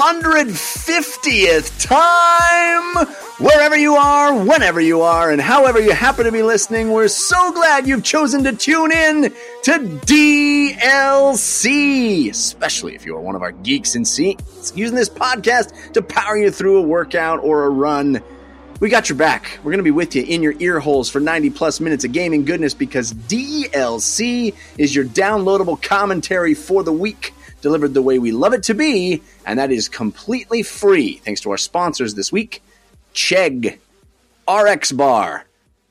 for the 250th time. Wherever you are, whenever you are, and however you happen to be listening, we're so glad you've chosen to tune in to DLC, especially if you are one of our geeks in seats using this podcast to power you through a workout or a run. We got your back. We're going to be with you in your ear holes for 90 plus minutes of gaming goodness because DLC is your downloadable commentary for the week, delivered the way we love it to be, and that is completely free thanks to our sponsors this week Chegg, RX Bar,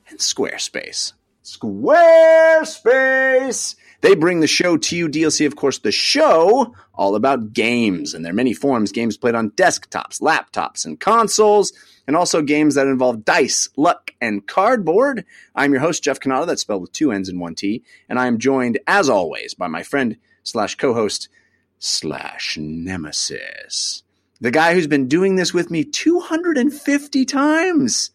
and Squarespace. Squarespace! They bring the show to you. DLC, of course, the show all about games and their many forms games played on desktops, laptops, and consoles, and also games that involve dice, luck, and cardboard. I'm your host, Jeff Cannata, that's spelled with two N's and one T, and I am joined, as always, by my friend slash co host slash nemesis. The guy who's been doing this with me 250 times.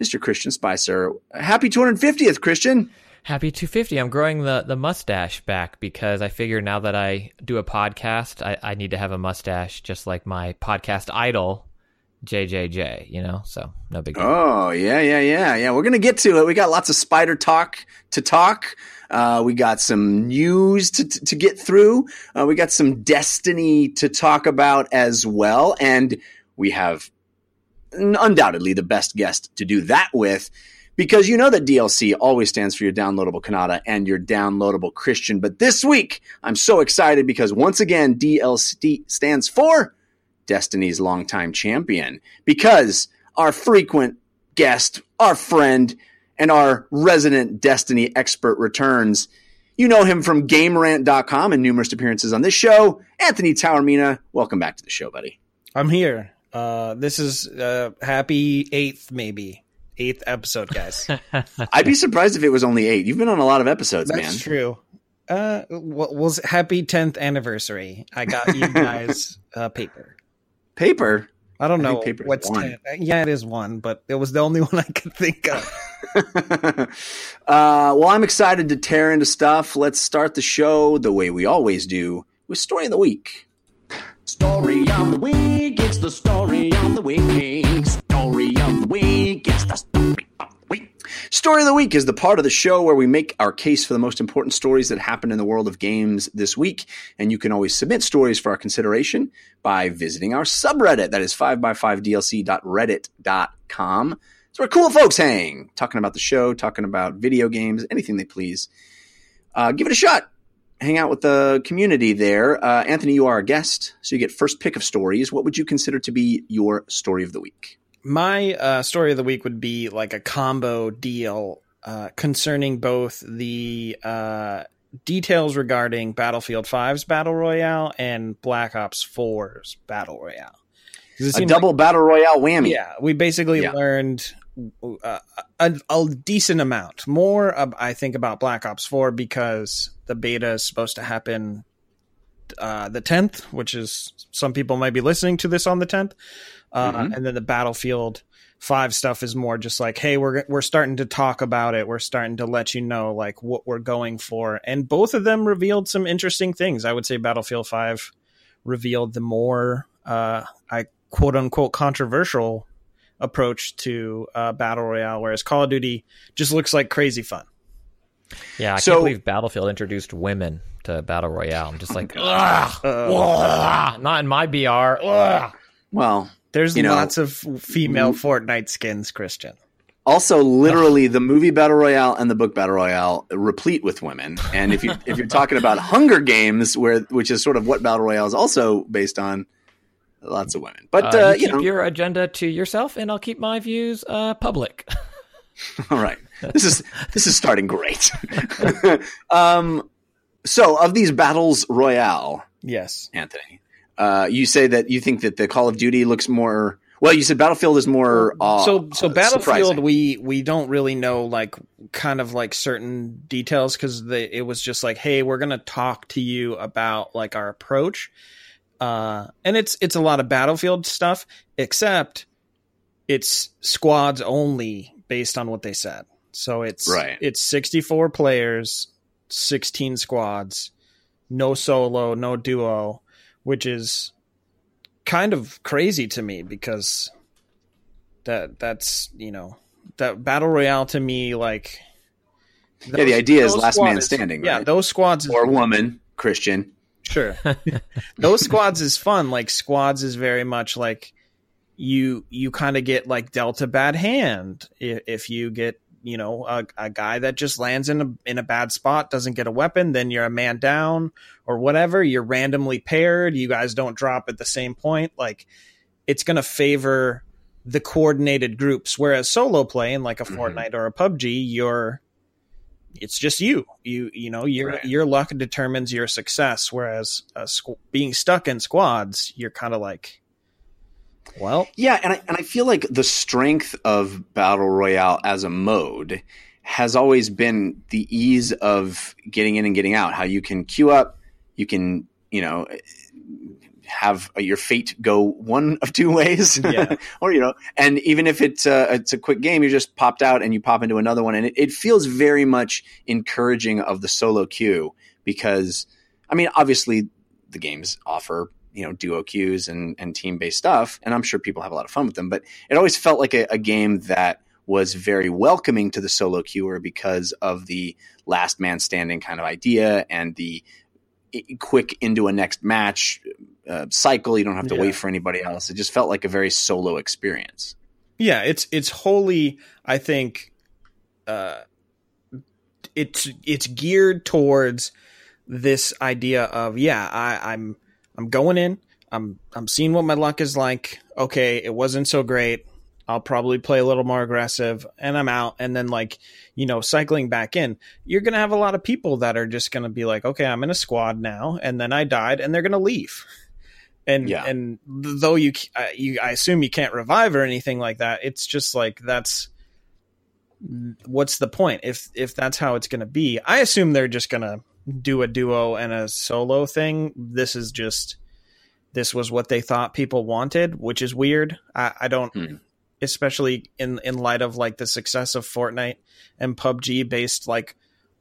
Mr. Christian Spicer. Happy 250th, Christian. Happy 250. I'm growing the, the mustache back because I figure now that I do a podcast, I, I need to have a mustache just like my podcast idol, JJJ, you know? So no big deal. Oh, yeah, yeah, yeah. Yeah, we're going to get to it. We got lots of spider talk to talk. Uh, we got some news to, to, get through. Uh, we got some destiny to talk about as well. And we have undoubtedly the best guest to do that with because you know that DLC always stands for your downloadable Cannata and your downloadable Christian. But this week, I'm so excited because once again, DLC stands for Destiny's longtime champion because our frequent guest, our friend, and our resident Destiny expert returns. You know him from GameRant.com and numerous appearances on this show. Anthony Taormina, welcome back to the show, buddy. I'm here. Uh, this is uh, happy eighth, maybe eighth episode, guys. I'd be surprised if it was only eight. You've been on a lot of episodes, That's man. That's true. Uh, what was happy tenth anniversary? I got you guys uh, paper. Paper. I don't know I what's ten. Yeah, it is one, but it was the only one I could think of. uh, well, I'm excited to tear into stuff. Let's start the show the way we always do with story of the week. Story of the week, it's the story of the week. Story of the week, it's the story of the week. Story of the Week is the part of the show where we make our case for the most important stories that happened in the world of games this week. And you can always submit stories for our consideration by visiting our subreddit. That is 5x5dlc.reddit.com. It's where cool folks hang, talking about the show, talking about video games, anything they please. Uh, give it a shot hang out with the community there. Uh, Anthony, you are a guest, so you get first pick of stories. What would you consider to be your story of the week? My uh, story of the week would be like a combo deal uh, concerning both the uh, details regarding Battlefield 5's Battle Royale and Black Ops 4's Battle Royale. A double like, Battle Royale whammy. Yeah, we basically yeah. learned uh, a, a, decent amount. More, uh, I think, about Black Ops 4 because the beta is supposed to happen uh, the 10th, which is some people might be listening to this on the 10th. Uh, mm-hmm. And then the Battlefield 5 stuff is more just like, hey, we're, we're starting to talk about it. We're starting to let you know like what we're going for. And both of them revealed some interesting things. I would say Battlefield 5 revealed the more, uh, I quote unquote controversial approach to uh, battle royale, whereas Call of Duty just looks like crazy fun. Yeah, I so, can't believe Battlefield introduced women to battle royale. I'm just like, ugh, ugh, not in my BR. Ugh. Well, there's lots know, of female Fortnite skins, Christian. Also, literally, the movie Battle Royale and the book Battle Royale replete with women. And if you if you're talking about Hunger Games, where which is sort of what Battle Royale is also based on, lots of women. But uh, uh, you, keep know, your agenda to yourself, and I'll keep my views uh, public. All right, this is this is starting great. um, so of these battles royale, yes, Anthony, uh, you say that you think that the Call of Duty looks more. Well, you said Battlefield is more. Uh, so, so Battlefield, surprising. we we don't really know like kind of like certain details because it was just like, hey, we're gonna talk to you about like our approach uh, and it's it's a lot of battlefield stuff, except it's squads only based on what they said. So it's right. it's 64 players, 16 squads, no solo, no duo, which is kind of crazy to me because that that's you know that battle royale to me like yeah, the idea is last man standing, Yeah, right? those squads is or woman, Christian. Sure. Those squads is fun. Like squads is very much like you you kind of get like dealt a bad hand if, if you get you know a, a guy that just lands in a in a bad spot doesn't get a weapon then you're a man down or whatever you're randomly paired you guys don't drop at the same point like it's going to favor the coordinated groups whereas solo play in like a Mhm. Fortnite or a PUBG you're it's just you you you know your Right. your luck determines your success whereas uh, squ- being stuck in squads you're kind of like well Yeah, and I, and I feel like the strength of battle royale as a mode has always been the ease of getting in and getting out. How you can queue up, you can you know have uh, your fate go one of two ways, Yeah. or you know, and even if it's a, it's a quick game, you just popped out and you pop into another one, and it, it feels very much encouraging of the solo queue because I mean, obviously the games offer you know duo queues and, and team based stuff and i'm sure people have a lot of fun with them but it always felt like a, a game that was very welcoming to the solo queuer because of the last man standing kind of idea and the quick into a next match uh, cycle. You don't have to Yeah. wait for anybody else. It just felt like a very solo experience. Yeah it's it's wholly i think uh it's it's geared towards this idea of yeah i i'm i'm going in. I'm i'm seeing what my luck is like. Okay it wasn't so great i'll probably play a little more aggressive and i'm out. And then like you know cycling back in you're gonna have a lot of people that are just gonna be like okay i'm in a squad now. And then i died and they're gonna leave. And Yeah. and though you, you i assume you can't revive or anything like that it's just like that's what's the point? If if that's how it's going to be i assume they're just going to do a duo and a solo thing. This is just this was what they thought people wanted which is weird. I, I don't Hmm. Especially in in light of like the success of fortnite and pubg based like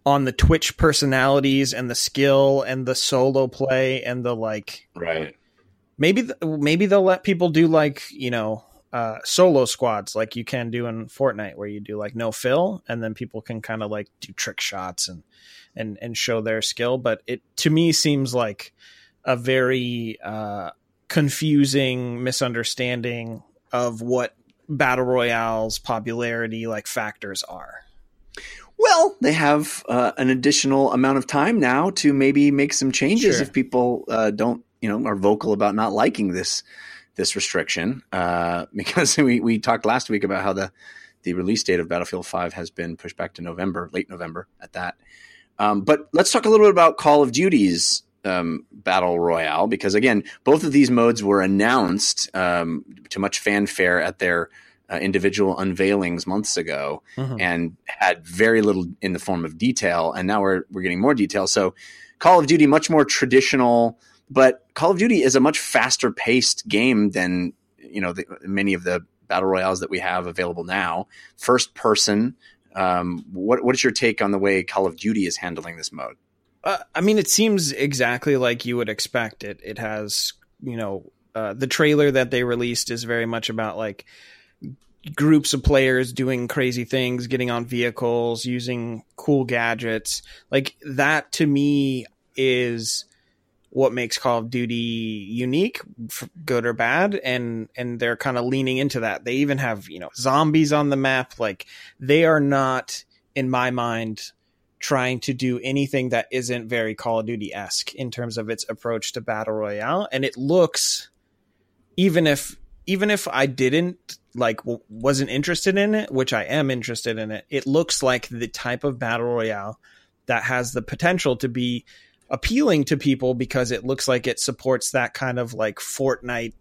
on the twitch personalities and the skill and the solo play and the like right maybe th- maybe they'll let people do like you know uh, solo squads like you can do in Fortnite, where you do like no fill, and then people can kind of like do trick shots and and and show their skill. But it to me seems like a very uh, confusing misunderstanding of what battle royales popularity like factors are. Well, they have uh, an additional amount of time now to maybe make some changes Sure. if people uh, don't, you know, are vocal about not liking this this restriction. Uh, because we we talked last week about how the the release date of Battlefield Five has been pushed back to November, late November at that. Um, but let's talk a little bit about Call of Duty's um, Battle Royale because again, both of these modes were announced um, to much fanfare at their uh, individual unveilings months ago and had very little in the form of detail. And now we're we're getting more detail. So Call of Duty, much more traditional, but Call of Duty is a much faster paced game than you know the, many of the battle royales that we have available now. First person. Um, what what is your take on the way Call of Duty is handling this mode? Uh, I mean, it seems exactly like you would expect it. It has, you know, uh, the trailer that they released is very much about like groups of players doing crazy things, getting on vehicles, using cool gadgets. Like that to me is what makes Call of Duty unique, good or bad, and and they're kind of leaning into that. They even have you know zombies on the map. Like they are not, in my mind, trying to do anything that isn't very Call of Duty esque in terms of its approach to battle royale, and it looks even if even if I didn't like w- wasn't interested in it, which I am interested in it, it looks like the type of battle royale that has the potential to be appealing to people because it looks like it supports that kind of like Fortnite.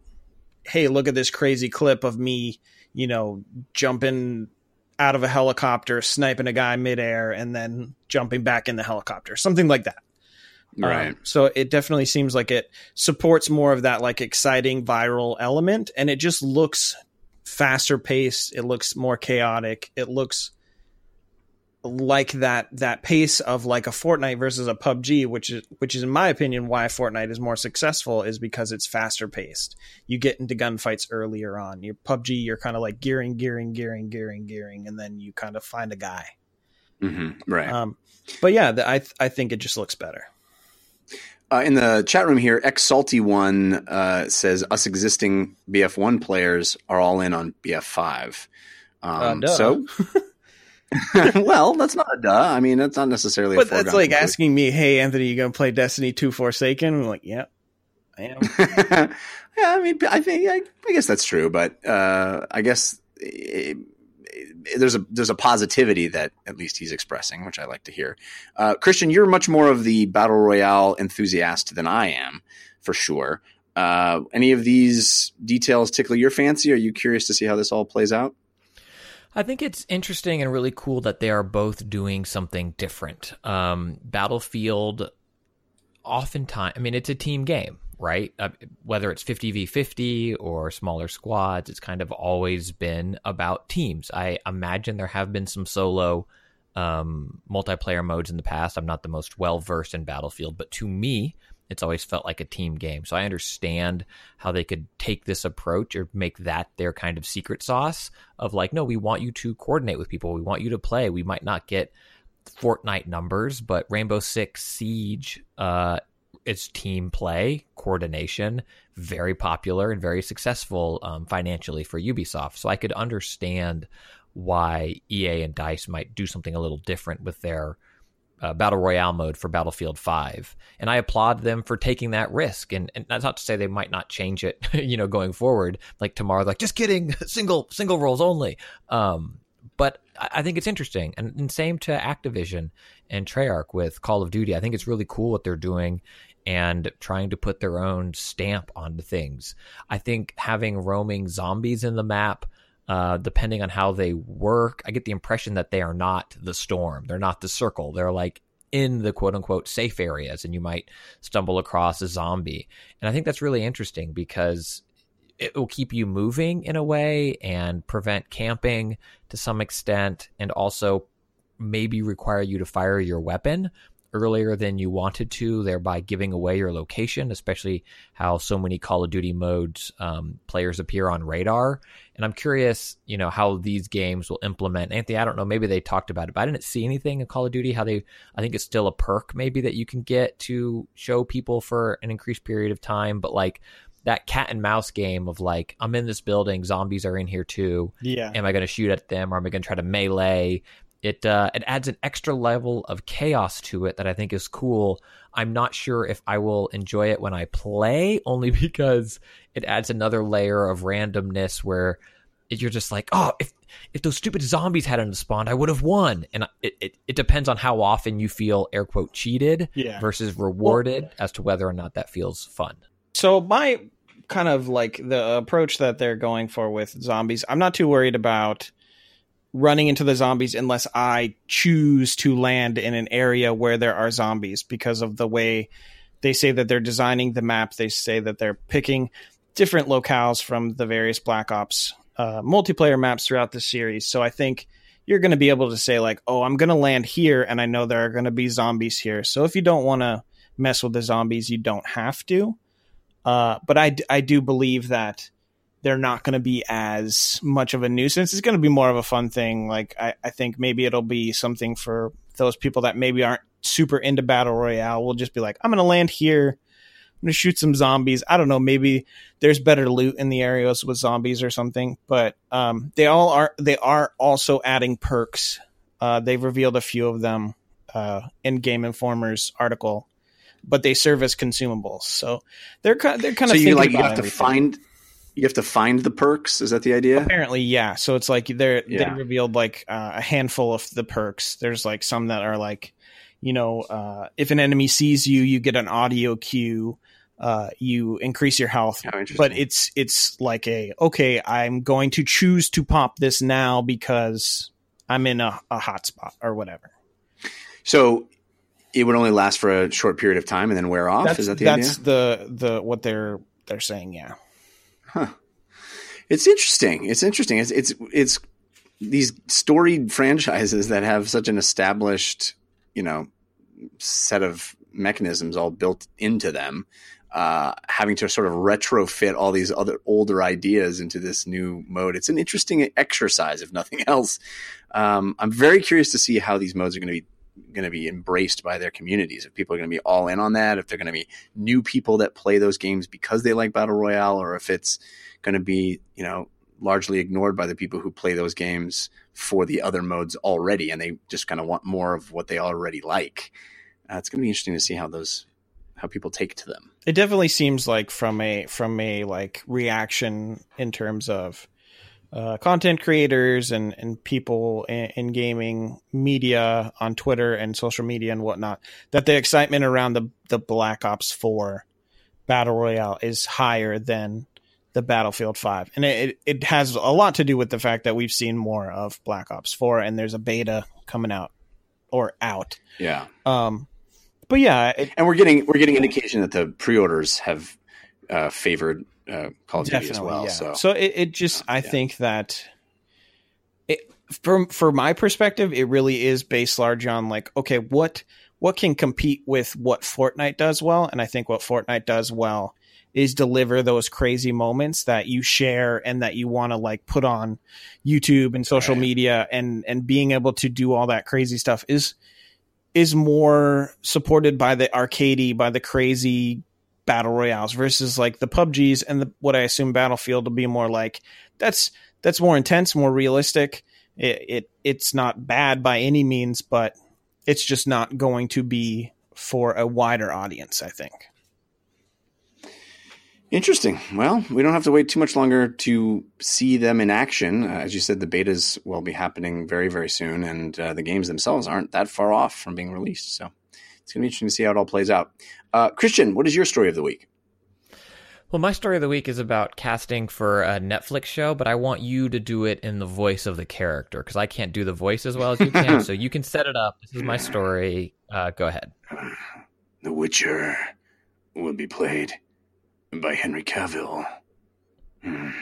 Hey, look at this crazy clip of me, you know, jumping out of a helicopter, sniping a guy midair, and then jumping back in the helicopter, something like that. Um, so it definitely seems like it supports more of that like exciting viral element, and it just looks faster paced. It looks more chaotic. It looks like that that pace of like a Fortnite versus a PUBG, which is which is in my opinion why Fortnite is more successful is because it's faster paced. You get into gunfights earlier on. Your PUBG, you're kind of like gearing, gearing, gearing, gearing, gearing, and then you kind of find a guy. Mm-hmm. Right. Um, but yeah, the, I th- I think it just looks better. Uh, in the chat room here, X Salty One uh, says us existing BF one players are all in on BF five. Um, Uh, so, well, that's not a duh. I mean, that's not necessarily. But that's like conclusion. asking me, "Hey, Anthony, you gonna play Destiny Two Forsaken?" I'm like, "Yep, I am." yeah, I mean, I think I, I guess that's true, but uh, I guess eh, there's a there's a positivity that at least he's expressing, which I like to hear. Uh, Christian, you're much more of the battle royale enthusiast than I am, for sure. Uh, any of these details tickle your fancy? Are you curious to see how this all plays out? I think it's interesting and really cool that they are both doing something different. Um, Battlefield, oftentimes, I mean, it's a team game, right? Uh, whether it's 50v50 or smaller squads, it's kind of always been about teams. I imagine there have been some solo um, multiplayer modes in the past. I'm not the most well versed in Battlefield, but to me, it's always felt like a team game. So I understand how they could take this approach or make that their kind of secret sauce of like, no, we want you to coordinate with people. We want you to play. We might not get Fortnite numbers, but Rainbow Six Siege, uh, it's team play, coordination, very popular and very successful um, financially for Ubisoft. So I could understand why EA and Dice might do something a little different with their uh, battle royale mode for Battlefield 5. And I applaud them for taking that risk. And, and that's not to say they might not change it, you know, going forward. Like tomorrow, like just kidding, single single roles only. Um, but I I think it's interesting, and, and same to Activision and Treyarch with Call of Duty. I think it's really cool what they're doing and trying to put their own stamp onto things. I think having roaming zombies in the map uh, depending on how they work, I get the impression that they are not the storm. They're not the circle. They're like in the quote unquote safe areas, and you might stumble across a zombie. And I think that's really interesting because it will keep you moving in a way and prevent camping to some extent, and also maybe require you to fire your weapon earlier than you wanted to, thereby giving away your location, especially how so many Call of Duty modes um, players appear on radar. And I'm curious, you know, how these games will implement. Anthony, I don't know, maybe they talked about it, but I didn't see anything in Call of Duty. How they, I think it's still a perk maybe that you can get to show people for an increased period of time, but like that cat and mouse game of like, I'm in this building, zombies are in here too Yeah. am I going to shoot at them or am I going to try to melee? It uh, it adds an extra level of chaos to it that I think is cool. I'm not sure if I will enjoy it when I play, only because it adds another layer of randomness where it, you're just like, oh, if if those stupid zombies hadn't spawned, I would have won. And it, it, it depends on how often you feel air quote cheated Yeah. versus rewarded as to whether or not that feels fun. So my kind of like the approach that they're going for with zombies, I'm not too worried about running into the zombies unless I choose to land in an area where there are zombies because of the way they say that they're designing the map. They say that they're picking different locales from the various Black Ops uh, multiplayer maps throughout the series. So I think you're going to be able to say like, "Oh, I'm going to land here, and I know there are going to be zombies here." So if you don't want to mess with the zombies, you don't have to. Uh, but I do believe that they're not going to be as much of a nuisance. It's going to be more of a fun thing. Like I, I think maybe it'll be something for those people that maybe aren't super into battle royale. We'll just be like, I'm going to land here. I'm going to shoot some zombies. I don't know. Maybe there's better loot in the areas with zombies or something. But um, they all are. They are also adding perks. Uh, they've revealed a few of them uh, in Game Informer's article, but they serve as consumables. So they're kind. They're kind so of you like you have to everything. find you have to find the perks. Is that the idea? Apparently, yeah. So it's like they're Yeah. they revealed like uh, a handful of the perks. There's like some that are like, you know, uh, if an enemy sees you, you get an audio cue. Uh, you increase your health, Oh, but it's it's like a okay. I'm going to choose to pop this now because I'm in a, a hotspot or whatever. So it would only last for a short period of time and then wear off. That's Is that the idea? that's idea? the the what they're they're saying. Yeah. It's interesting. It's interesting. It's it's it's these storied franchises that have such an established, you know, set of mechanisms all built into them, uh, having to sort of retrofit all these other older ideas into this new mode. It's an interesting exercise, if nothing else. Um, I'm very curious to see how these modes are going to be going to be embraced by their communities. If people are going to be all in on that, if they're going to be new people that play those games because they like battle royale, or if it's going to be you know largely ignored by the people who play those games for the other modes already, and they just kind of want more of what they already like. Uh, it's going to be interesting to see how those how people take to them. It definitely seems like from a from a like reaction in terms of uh, content creators and and people in, in, gaming media on Twitter and social media and whatnot that the excitement around the the Black Ops Four battle royale is higher than the Battlefield 5. And it, it has a lot to do with the fact that we've seen more of Black Ops 4 and there's a beta coming out or out. Yeah. Um, but yeah, it, and we're getting we're getting indication that the pre-orders have uh, favored uh, Call of Duty as well. Yeah. So, so it, it just I yeah. think that it from for my perspective, it really is based large on like okay, what what can compete with what Fortnite does well, and I think what Fortnite does well is deliver those crazy moments that you share and that you want to like put on YouTube and social right. media and and being able to do all that crazy stuff is is more supported by the arcadey by the crazy battle royales versus like the PUBGs and the what I assume Battlefield will be more like that's that's more intense, more realistic. It, it it's not bad by any means, but it's just not going to be for a wider audience, I think. Interesting. Well, we don't have to wait too much longer to see them in action. Uh, as you said, the betas will be happening very, very soon, and uh, the games themselves aren't that far off from being released. So it's going to be interesting to see how it all plays out. Uh, Christian, what is your story of the week? Well, my story of the week is about casting for a Netflix show, but I want you to do it in the voice of the character because I can't do the voice as well as you can. so you can set it up. This is my story. Uh, go ahead. The Witcher will be played by Henry Cavill. Mm.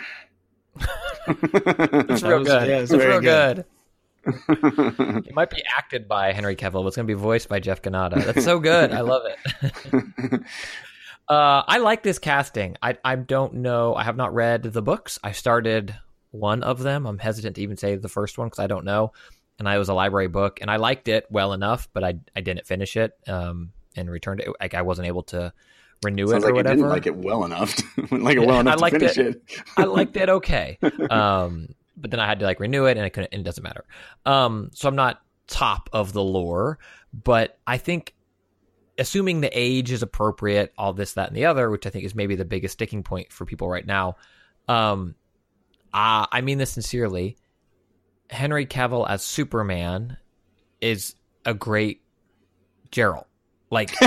it's real good. Yeah, it's, it's real good. good. It might be acted by Henry Cavill, but it's going to be voiced by Jeff Cannata. That's so good. I love it. uh, I like this casting. I, I don't know. I have not read the books. I started one of them. I'm hesitant to even say the first one because I don't know. And I was a library book, and I liked it well enough, but I I didn't finish it um, and returned it. Like I wasn't able to renew Sounds it or like whatever. didn't like it well enough, like it well enough I liked it. it. I liked it okay, um, but then I had to like renew it, and I couldn't. And it doesn't matter. Um, so I'm not top of the lore, but I think assuming the age is appropriate, all this, that, and the other, which I think is maybe the biggest sticking point for people right now. Um, uh, I mean this sincerely. Henry Cavill as Superman is a great Geralt. Like,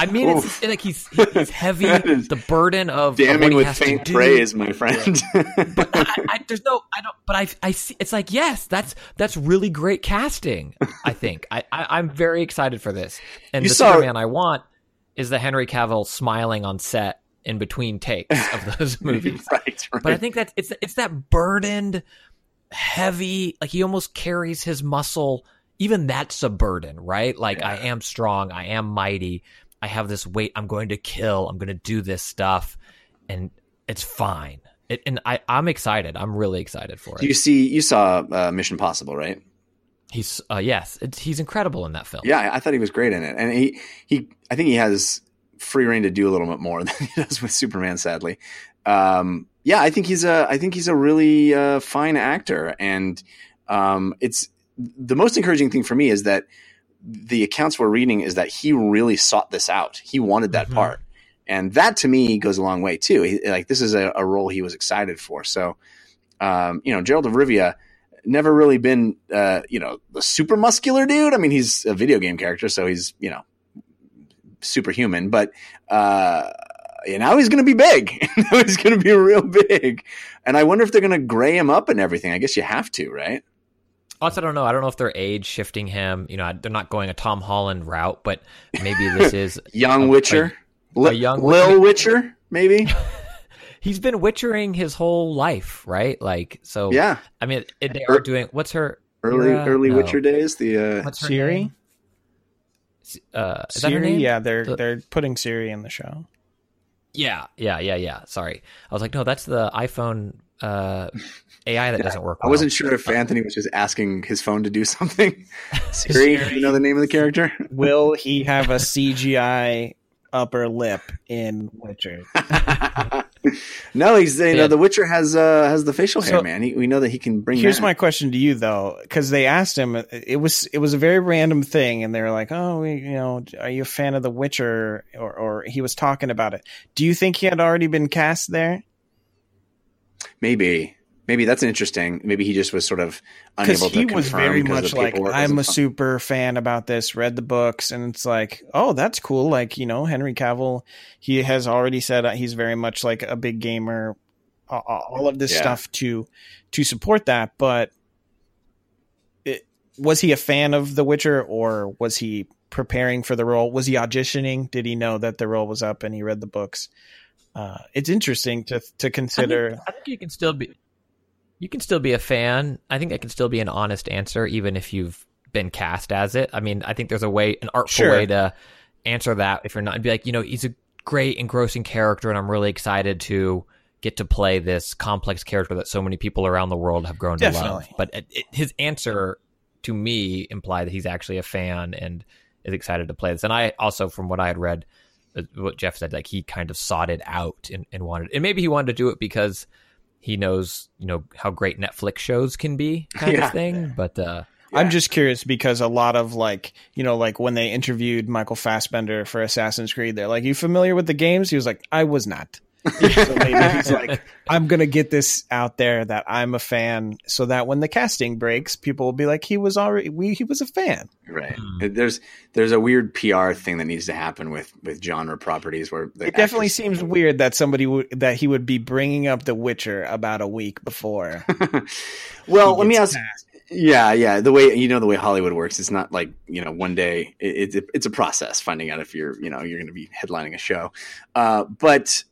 I mean, it's, like he's he's heavy. The burden of damning of with faint praise, my friend. but I, I, there's no, I don't. But I, I see. It's like yes, that's that's really great casting. I think I, I am very excited for this. And you the saw... Superman I want is the Henry Cavill smiling on set in between takes of those movies. right, right. But I think that it's it's that burdened, heavy. Like he almost carries his muscle even that's a burden, right? Like yeah. I am strong, I am mighty, I have this weight, I'm going to kill, I'm going to do this stuff, and it's fine. It, and I, I'm excited. I'm really excited for it. You see, you saw uh, Mission Possible, right? He's uh, yes, he's incredible in that film. Yeah, I thought he was great in it, and he he I think he has free reign to do a little bit more than he does with Superman. Sadly, um, yeah, I think he's a I think he's a really uh, fine actor, and um, it's the most encouraging thing for me is that the accounts we're reading is that he really sought this out. He wanted that mm-hmm. part. And that to me goes a long way too. He, like this is a, a, role he was excited for. So, um, you know, Geralt of Rivia never really been, uh, you know, the super muscular dude. I mean, he's a video game character, so he's, you know, superhuman, but, uh, you know, he's going to be big. now he's going to be real big. And I wonder if they're going to gray him up and everything. I guess you have to, right? Also, I don't know. I don't know if they're age shifting him. You know, they're not going a Tom Holland route, but maybe this is young a, Witcher, a, a young Lil Witcher, maybe. he's been witchering his whole life, right? Like, so Yeah, I mean, it, they Er- are doing. What's her early Kira? early No. Witcher days. The uh, What's her Siri? name? Uh, is that her Ciri, name? yeah, they're The- they're putting Ciri in the show. Yeah, yeah, yeah, yeah. Sorry, I was like, no, that's the iPhone uh, AI that doesn't work. I wasn't sure if Anthony was just asking his phone to do something. Siri, do you know the name of the character? Will he have a CGI upper lip in Witcher? no, he's you know the Witcher has uh has the facial hair, So- man. He, we know that he can bring. Here's that. my question to you though, because they asked him. It was it was a very random thing, and they were like, "Oh, we, you know, are you a fan of The Witcher?" Or, or he was talking about it. Do you think he had already been cast there? maybe maybe that's interesting. Maybe he just was sort of Because unable to he confirm was very much like, "I'm a fun. super fan about this. Read the books, and it's like, oh, that's cool. Like you know, Henry Cavill, he has already said uh, he's very much like a big gamer. a- a- All of this Yeah. stuff to to support that, but it, was he a fan of The Witcher, or was he preparing for the role? Was he auditioning? Did he know that the role was up and he read the books? Uh, it's interesting to to I consider. think, I think you can still be, you can still be a fan. I think that can still be an honest answer, even if you've been cast as it. I mean, I think there's a way, an artful Sure. way to answer that. If you're not, be like, you know, he's a great, engrossing character, and I'm really excited to get to play this complex character that so many people around the world have grown to love. But it, it, his answer to me implied that he's actually a fan and is excited to play this. And I also, from what I had read, uh, what Jeff said, like he kind of sought it out and, and wanted, and maybe he wanted to do it because he knows, you know, how great Netflix shows can be, kind Yeah. of thing. But uh, I'm just curious because a lot of like, you know, like when they interviewed Michael Fassbender for Assassin's Creed, they're like, "You familiar with the games?" He was like, "I was not." so maybe he's like, "I'm gonna get this out there that I'm a fan, so that when the casting breaks, people will be like, he was already, we, he was a fan." Right. Hmm. There's there's a weird PR thing that needs to happen with with genre properties where the It definitely actors- seems weird that somebody would that he would be bringing up The Witcher about a week before. well, let me ask. cast. Yeah, yeah. The way you know the way Hollywood works, it's not like you know one day. It, it, it's a process finding out if you're you know you're going to be headlining a show. Uh, but I-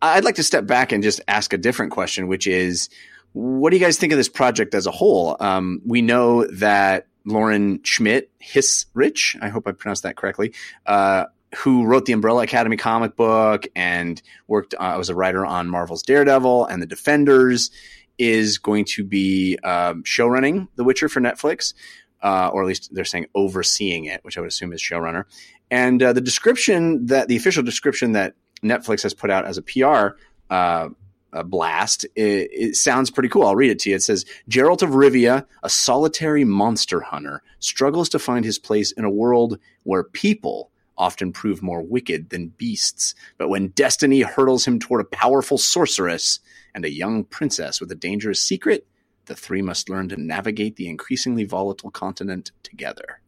I'd like to step back and just ask a different question, which is, what do you guys think of this project as a whole? Um, we know that Lauren Schmidt, Hissrich, I hope I pronounced that correctly, uh, who wrote the Umbrella Academy comic book and worked uh, was a writer on Marvel's Daredevil and the Defenders is going to be um, showrunning The Witcher for Netflix, uh, or at least they're saying overseeing it, which I would assume is showrunner. And uh, the description that the official description that Netflix has put out as a PR uh, a blast, it, it sounds pretty cool. I'll read it to you. It says Geralt of Rivia, a solitary monster hunter, struggles to find his place in a world where people often prove more wicked than beasts. But when destiny hurtles him toward a powerful sorceress and a young princess with a dangerous secret, the three must learn to navigate the increasingly volatile continent together.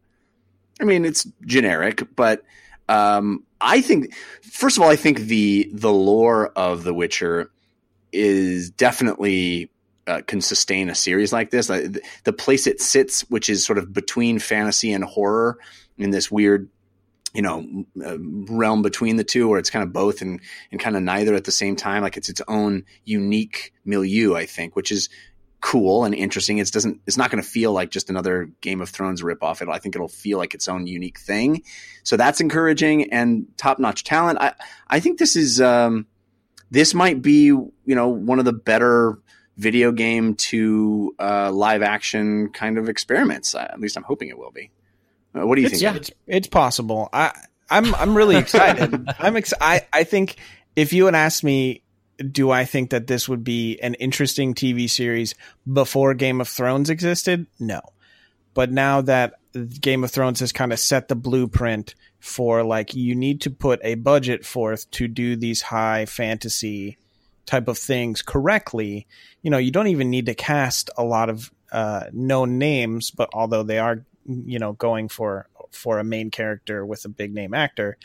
I mean, it's generic, but um, I think, first of all, I think the the lore of The Witcher is definitely uh, can sustain a series like this. The, the place it sits, which is sort of between fantasy and horror, in this weird you know uh, realm between the two where it's kind of both and and kind of neither at the same time like it's its own unique milieu i think which is cool and interesting it doesn't it's not going to feel like just another game of thrones ripoff it i think it'll feel like its own unique thing so that's encouraging and top-notch talent i i think this is um this might be you know one of the better video game to uh, live action kind of experiments at least i'm hoping it will be uh, what do you It's, think yeah. it's it's possible. I I'm I'm really excited. I'm ex- I I think if you had asked me, do I think that this would be an interesting TV series before Game of Thrones existed? No, but now that Game of Thrones has kind of set the blueprint for like you need to put a budget forth to do these high fantasy type of things correctly. You know, you don't even need to cast a lot of uh, known names, but although they are you know going for for a main character with a big name actor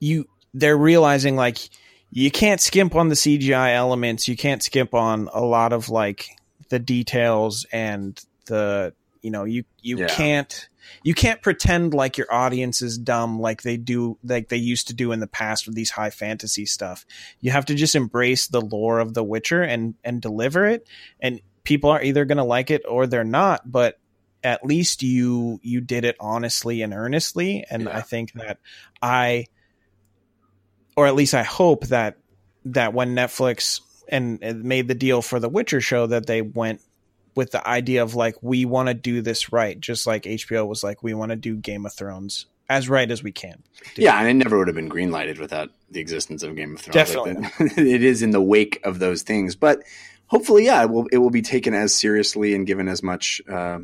you they're realizing like you can't skimp on the CGI elements you can't skimp on a lot of like the details and the You know, you you Yeah. can't you can't pretend like your audience is dumb like they do like they used to do in the past with these high fantasy stuff. You have to just embrace the lore of The Witcher and and deliver it and people are either going to like it or they're not, but at least you you did it honestly and earnestly and Yeah. I think that I or at least I hope that that when Netflix and, and made the deal for the Witcher show that they went with the idea of like we want to do this right, just like HBO was like we want to do Game of Thrones as right as we can. Yeah, and it never would have been greenlighted without the existence of Game of Thrones. Definitely. Like, it is in the wake of those things, but hopefully, yeah, it will it will be taken as seriously and given as much, uh,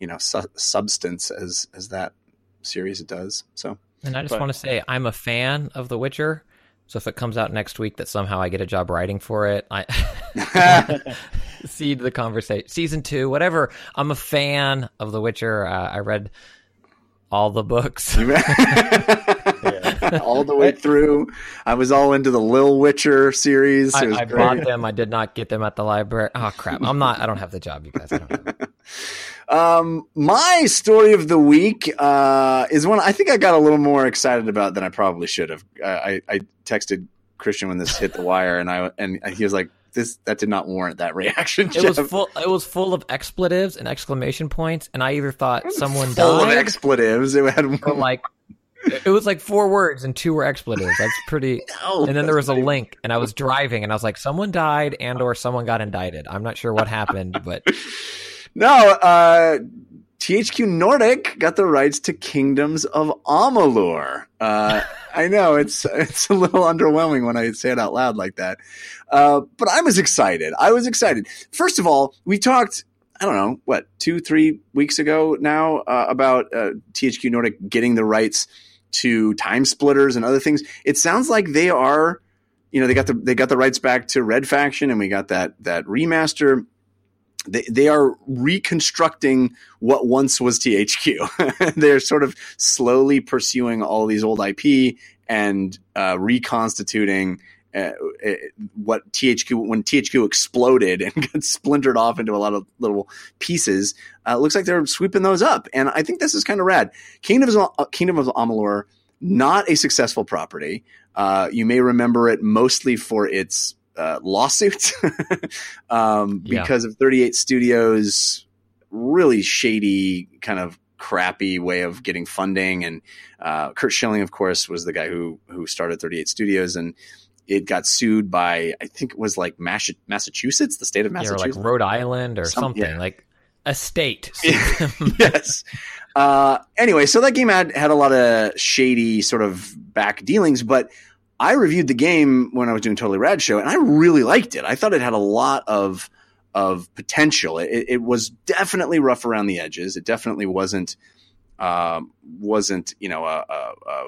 you know, su- substance as as that series does. So And I just But- want to say I'm a fan of The Witcher. So if it comes out next week that somehow I get a job writing for it, I seed the conversation. Season two, whatever. I'm a fan of The Witcher. Uh, I read all the books. all the way through, I was all into the Lil Witcher series. I, I bought them. I did not get them at the library. Oh crap! I'm not. I don't have the job, you guys. I don't have it. Um, my story of the week uh, is one I think I got a little more excited about than I probably should have. Uh, I, I texted Christian when this hit the wire, and I and he was like, "This that did not warrant that reaction." It was full. It was full of expletives and exclamation points, and I either thought someone died. full of expletives. It had like it was like four words and two were expletives. That's pretty. No, And then there was a link, and I was driving, and I was like, someone died and or someone got indicted. I'm not sure what happened, but No, uh, THQ Nordic got the rights to Kingdoms of Amalur. Uh, I know it's it's a little underwhelming when I say it out loud like that, uh, but I was excited. I was excited. First of all, we talked. I don't know what two, three weeks ago now uh, about uh, THQ Nordic getting the rights to Time Splitters and other things. It sounds like they are, you know, they got the they got the rights back to Red Faction, and we got that that remaster they, they are reconstructing what once was THQ. They're sort of slowly pursuing all these old IP and uh, reconstituting uh, uh, what THQ when THQ exploded and got splintered off into a lot of little pieces. Uh, looks like they're sweeping those up, and I think this is kind of rad. Kingdom of uh, Kingdom of Amalur, not a successful property. Uh, you may remember it mostly for its uh, lawsuit um, Yeah. because of 38 Studios' really shady, kind of crappy way of getting funding. And uh, Curt Schilling, of course, was the guy who who started 38 Studios, and it got sued by I think it was like Mas- Massachusetts, the state of yeah, or Massachusetts. like Rhode Island or Some- something yeah. like a state. yes. Uh, anyway, so that game had had a lot of shady sort of back dealings, but I reviewed the game when I was doing Totally Rad Show, and I really liked it. I thought it had a lot of of potential. It, it was definitely rough around the edges. It definitely wasn't um, wasn't you know a, a, a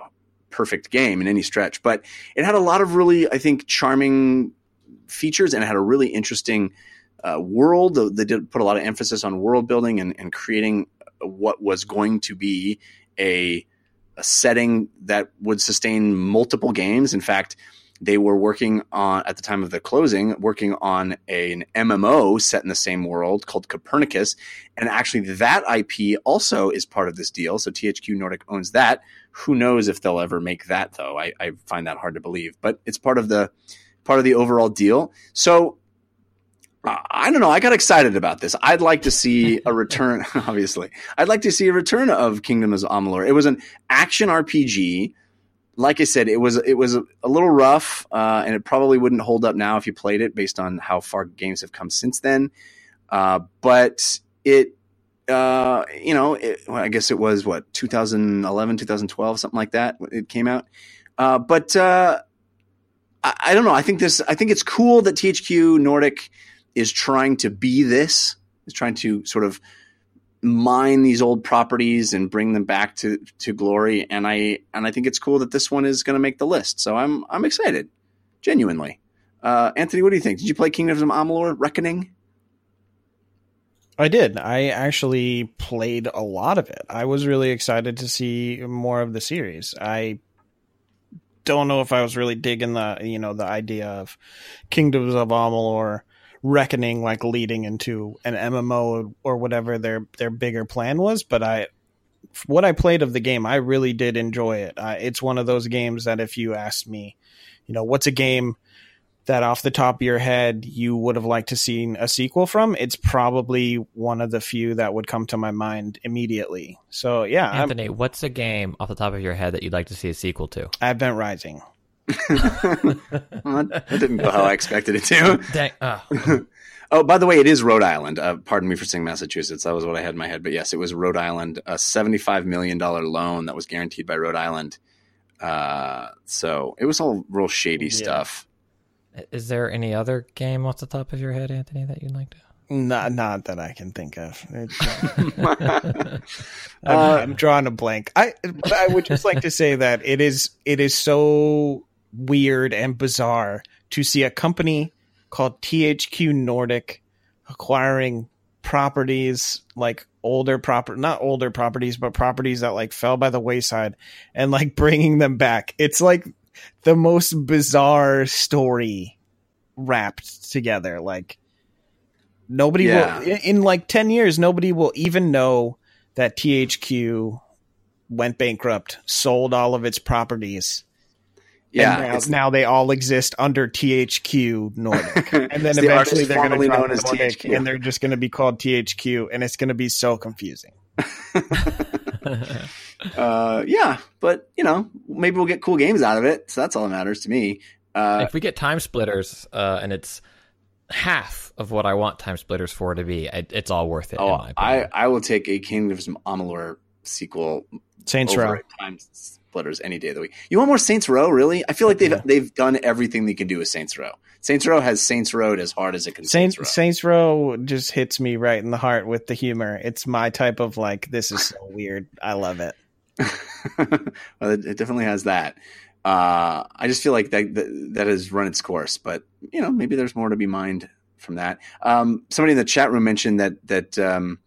perfect game in any stretch, but it had a lot of really I think charming features, and it had a really interesting uh, world. They did put a lot of emphasis on world building and, and creating what was going to be a, a setting that would sustain multiple games. In fact, they were working on at the time of the closing, working on a- an MMO set in the same world called Copernicus, and actually that IP also is part of this deal. So THQ Nordic owns that. Who knows if they'll ever make that though? I, I find that hard to believe, but it's part of the part of the overall deal. So I don't know. I got excited about this. I'd like to see a return. obviously, I'd like to see a return of Kingdom of Amalur. It was an action RPG. Like I said, it was it was a, little rough, uh, and it probably wouldn't hold up now if you played it, based on how far games have come since then. Uh, but it, uh, you know, it, well, I guess it was what 2011, 2012, something like that. It came out, uh, but uh, I, I don't know. I think this. I think it's cool that THQ Nordic is trying to be this, is trying to sort of mine these old properties and bring them back to, to glory. And I and I think it's cool that this one is going to make the list. So I'm I'm excited, genuinely. Uh, Anthony, what do you think? Did you play Kingdoms of Amalur: Reckoning? I did. I actually played a lot of it. I was really excited to see more of the series. I don't know if I was really digging the you know the idea of Kingdoms of Amalur reckoning like leading into an MMO or whatever their their bigger plan was. But I, what I played of the game, I really did enjoy it. Uh, it's one of those games that if you asked me, you know, what's a game that off the top of your head you would have liked to seen a sequel from, it's probably one of the few that would come to my mind immediately. So yeah, I'm- Anthony, what's a game off the top of your head that you'd like to see a sequel to? Advent Rising. Well, that that didn't go how I expected it to. Dang, oh, Oh, by the way, it is Rhode Island. Uh, pardon me for saying Massachusetts. That was what I had in my head. But yes, it was Rhode Island, a $75 million loan that was guaranteed by Rhode Island. Uh, so it was all real shady Yeah. stuff. is there any other game off the top of your head, Anthony, that you'd like to? Not, not that I can think of. Uh, I'm, I'm drawing a blank. I I would just like to say that it is it is so weird and bizarre to see a company called THQ Nordic acquiring properties like older proper not older properties but properties that like fell by the wayside and like bringing them back. It's like the most bizarre story wrapped together like nobody Yeah. will in, in like 10 years nobody will even know that THQ went bankrupt, sold all of its properties. Yeah. and now, it's- now they all exist under THQ Nordic. And then It's the eventually they're going to formerly drop known as Nordic, THQ. and they're just going to be called THQ, and it's going to be so confusing. uh, yeah, but you know, maybe we'll get cool games out of it. So that's all that matters to me. Uh, if we get TimeSplitters uh, and it's half of what I want TimeSplitters for to be, it, it's all worth it. in oh, my I. I will take a Kingdoms of Amalur sequel Saints over Row. a Time Splitters any day of the week. You want more Saints Row? Really? I feel like they've Yeah. they've done everything they can do with Saints Row. Saints Row has Saints Row as hard as it can. Saints, Saints, Saints Row just hits me right in the heart with the humor. It's my type of like, this is so weird. I love it. Well, it, it definitely has that. Uh, I just feel like that, that that has run its course, but you know, maybe there's more to be mined from that. Um, somebody in the chat room mentioned that that um,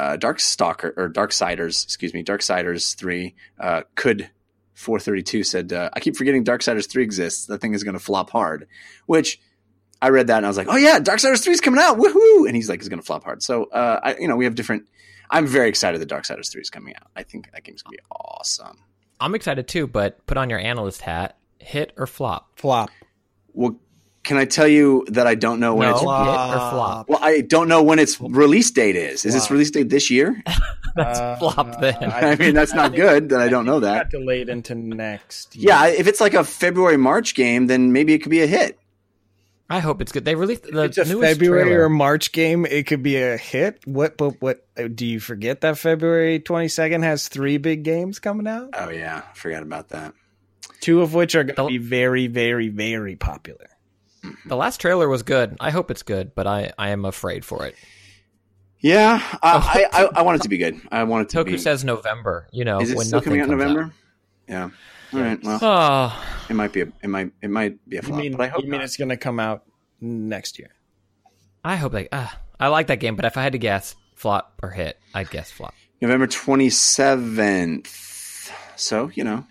uh, Dark Stalker or Dark Darksiders, excuse me, Dark Darksiders three uh, could. 432 said, uh, I keep forgetting Dark Darksiders 3 exists. That thing is going to flop hard. Which I read that and I was like, oh yeah, Darksiders 3 is coming out. Woohoo! And he's like, it's going to flop hard. So, uh, I, you know, we have different. I'm very excited that Darksiders 3 is coming out. I think that game's going to be awesome. I'm excited too, but put on your analyst hat. Hit or flop? Flop. Well, can I tell you that I don't know when No, it's. hit or flop. Well, I don't know when its release date is. Is its release date this year? Uh, flop then. I mean, that's not good that I don't know that. Got delayed into next. year. Yeah, if it's like a February March game, then maybe it could be a hit. I hope it's good. They released the it's a newest February trailer. or March game. It could be a hit. What? But what? uh, Do you forget that February twenty second has three big games coming out? Oh yeah, forgot about that. Two of which are going to be very, very, very popular. The last trailer was good. I hope it's good, but I, I am afraid for it. Yeah, I, I, I, I want it to be good. I want it to Toku be. says November. You know, is it when still coming out in comes November? Yeah. All right. Well, Oh, it might be. A, it might. It might be a You flop. mean, but I hope you mean not. it's going to come out next year? I hope they. Uh, I like that game, but if I had to guess, flop or hit, I'd guess flop. November twenty seventh. So you know,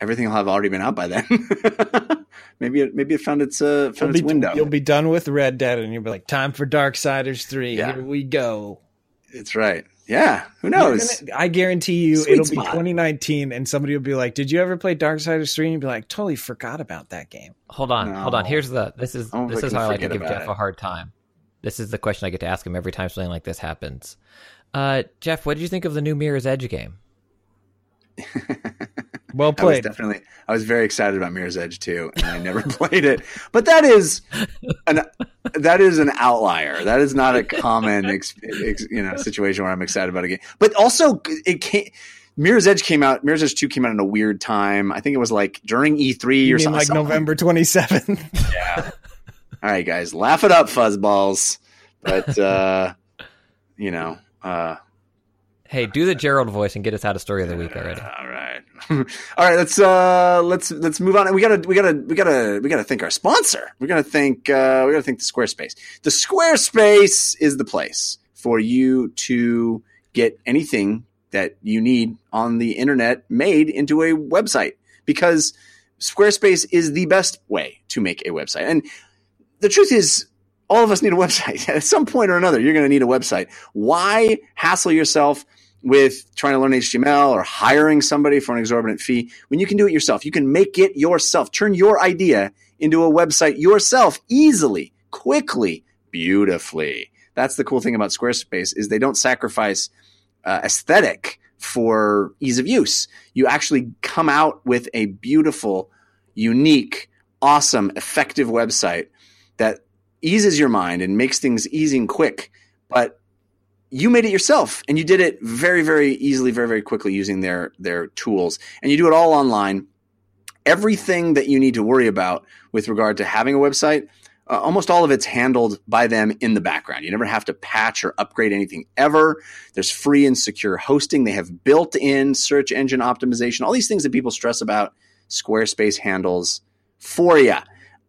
everything will have already been out by then. maybe it. Maybe it found its uh found You'll its be, window. you'll be done with Red Dead, and you'll be like, "Time for Dark Darksiders 3. Yeah. Here we go." It's right. Yeah. Who knows? gonna- I guarantee you, Sweet it'll be 2019, and somebody will be like, "Did you ever play Darksiders 3? And you'll be like, "Totally forgot about that game." Hold on, hold on. Here's the. This is this is how I like to give Jeff it. a hard time. This is the question I get to ask him every time something like this happens. Uh, Jeff, what did you think of the new Mirror's Edge game? Well I was played. definitely. I was very excited about Mirror's Edge too, and I never played it. But that is an that is an outlier. That is not a common ex, ex, you know situation where I'm excited about a game. But also, it came. Mirror's Edge came out. Mirror's Edge two came out in a weird time. I think it was like during E3 you or something. like November 27th? Yeah. All right, guys, laugh it up, fuzzballs. But uh, you know, uh, Hey, do the Geralt voice and get us out of story of the week already. All right. All right, let's uh let's let's move on. We gotta we gotta we gotta we gotta thank our sponsor. We're gonna thank uh we gotta thank the Squarespace. The Squarespace is the place for you to get anything that you need on the internet made into a website because Squarespace is the best way to make a website. And the truth is all of us need a website. At some point or another, you're going to need a website. Why hassle yourself with trying to learn HTML or hiring somebody for an exorbitant fee when you can do it yourself? You can make it yourself. Turn your idea into a website yourself easily, quickly, beautifully. That's the cool thing about Squarespace is they don't sacrifice uh, aesthetic for ease of use. You actually come out with a beautiful, unique, awesome, effective website that eases your mind and makes things easy and quick. But you made it yourself and you did it very, very easily, very, very quickly using their their tools. And you do it all online. Everything that you need to worry about with regard to having a website, uh, almost all of it's handled by them in the background. You never have to patch or upgrade anything ever. There's free and secure hosting. They have built in search engine optimization, all these things that people stress about. Squarespace handles for you.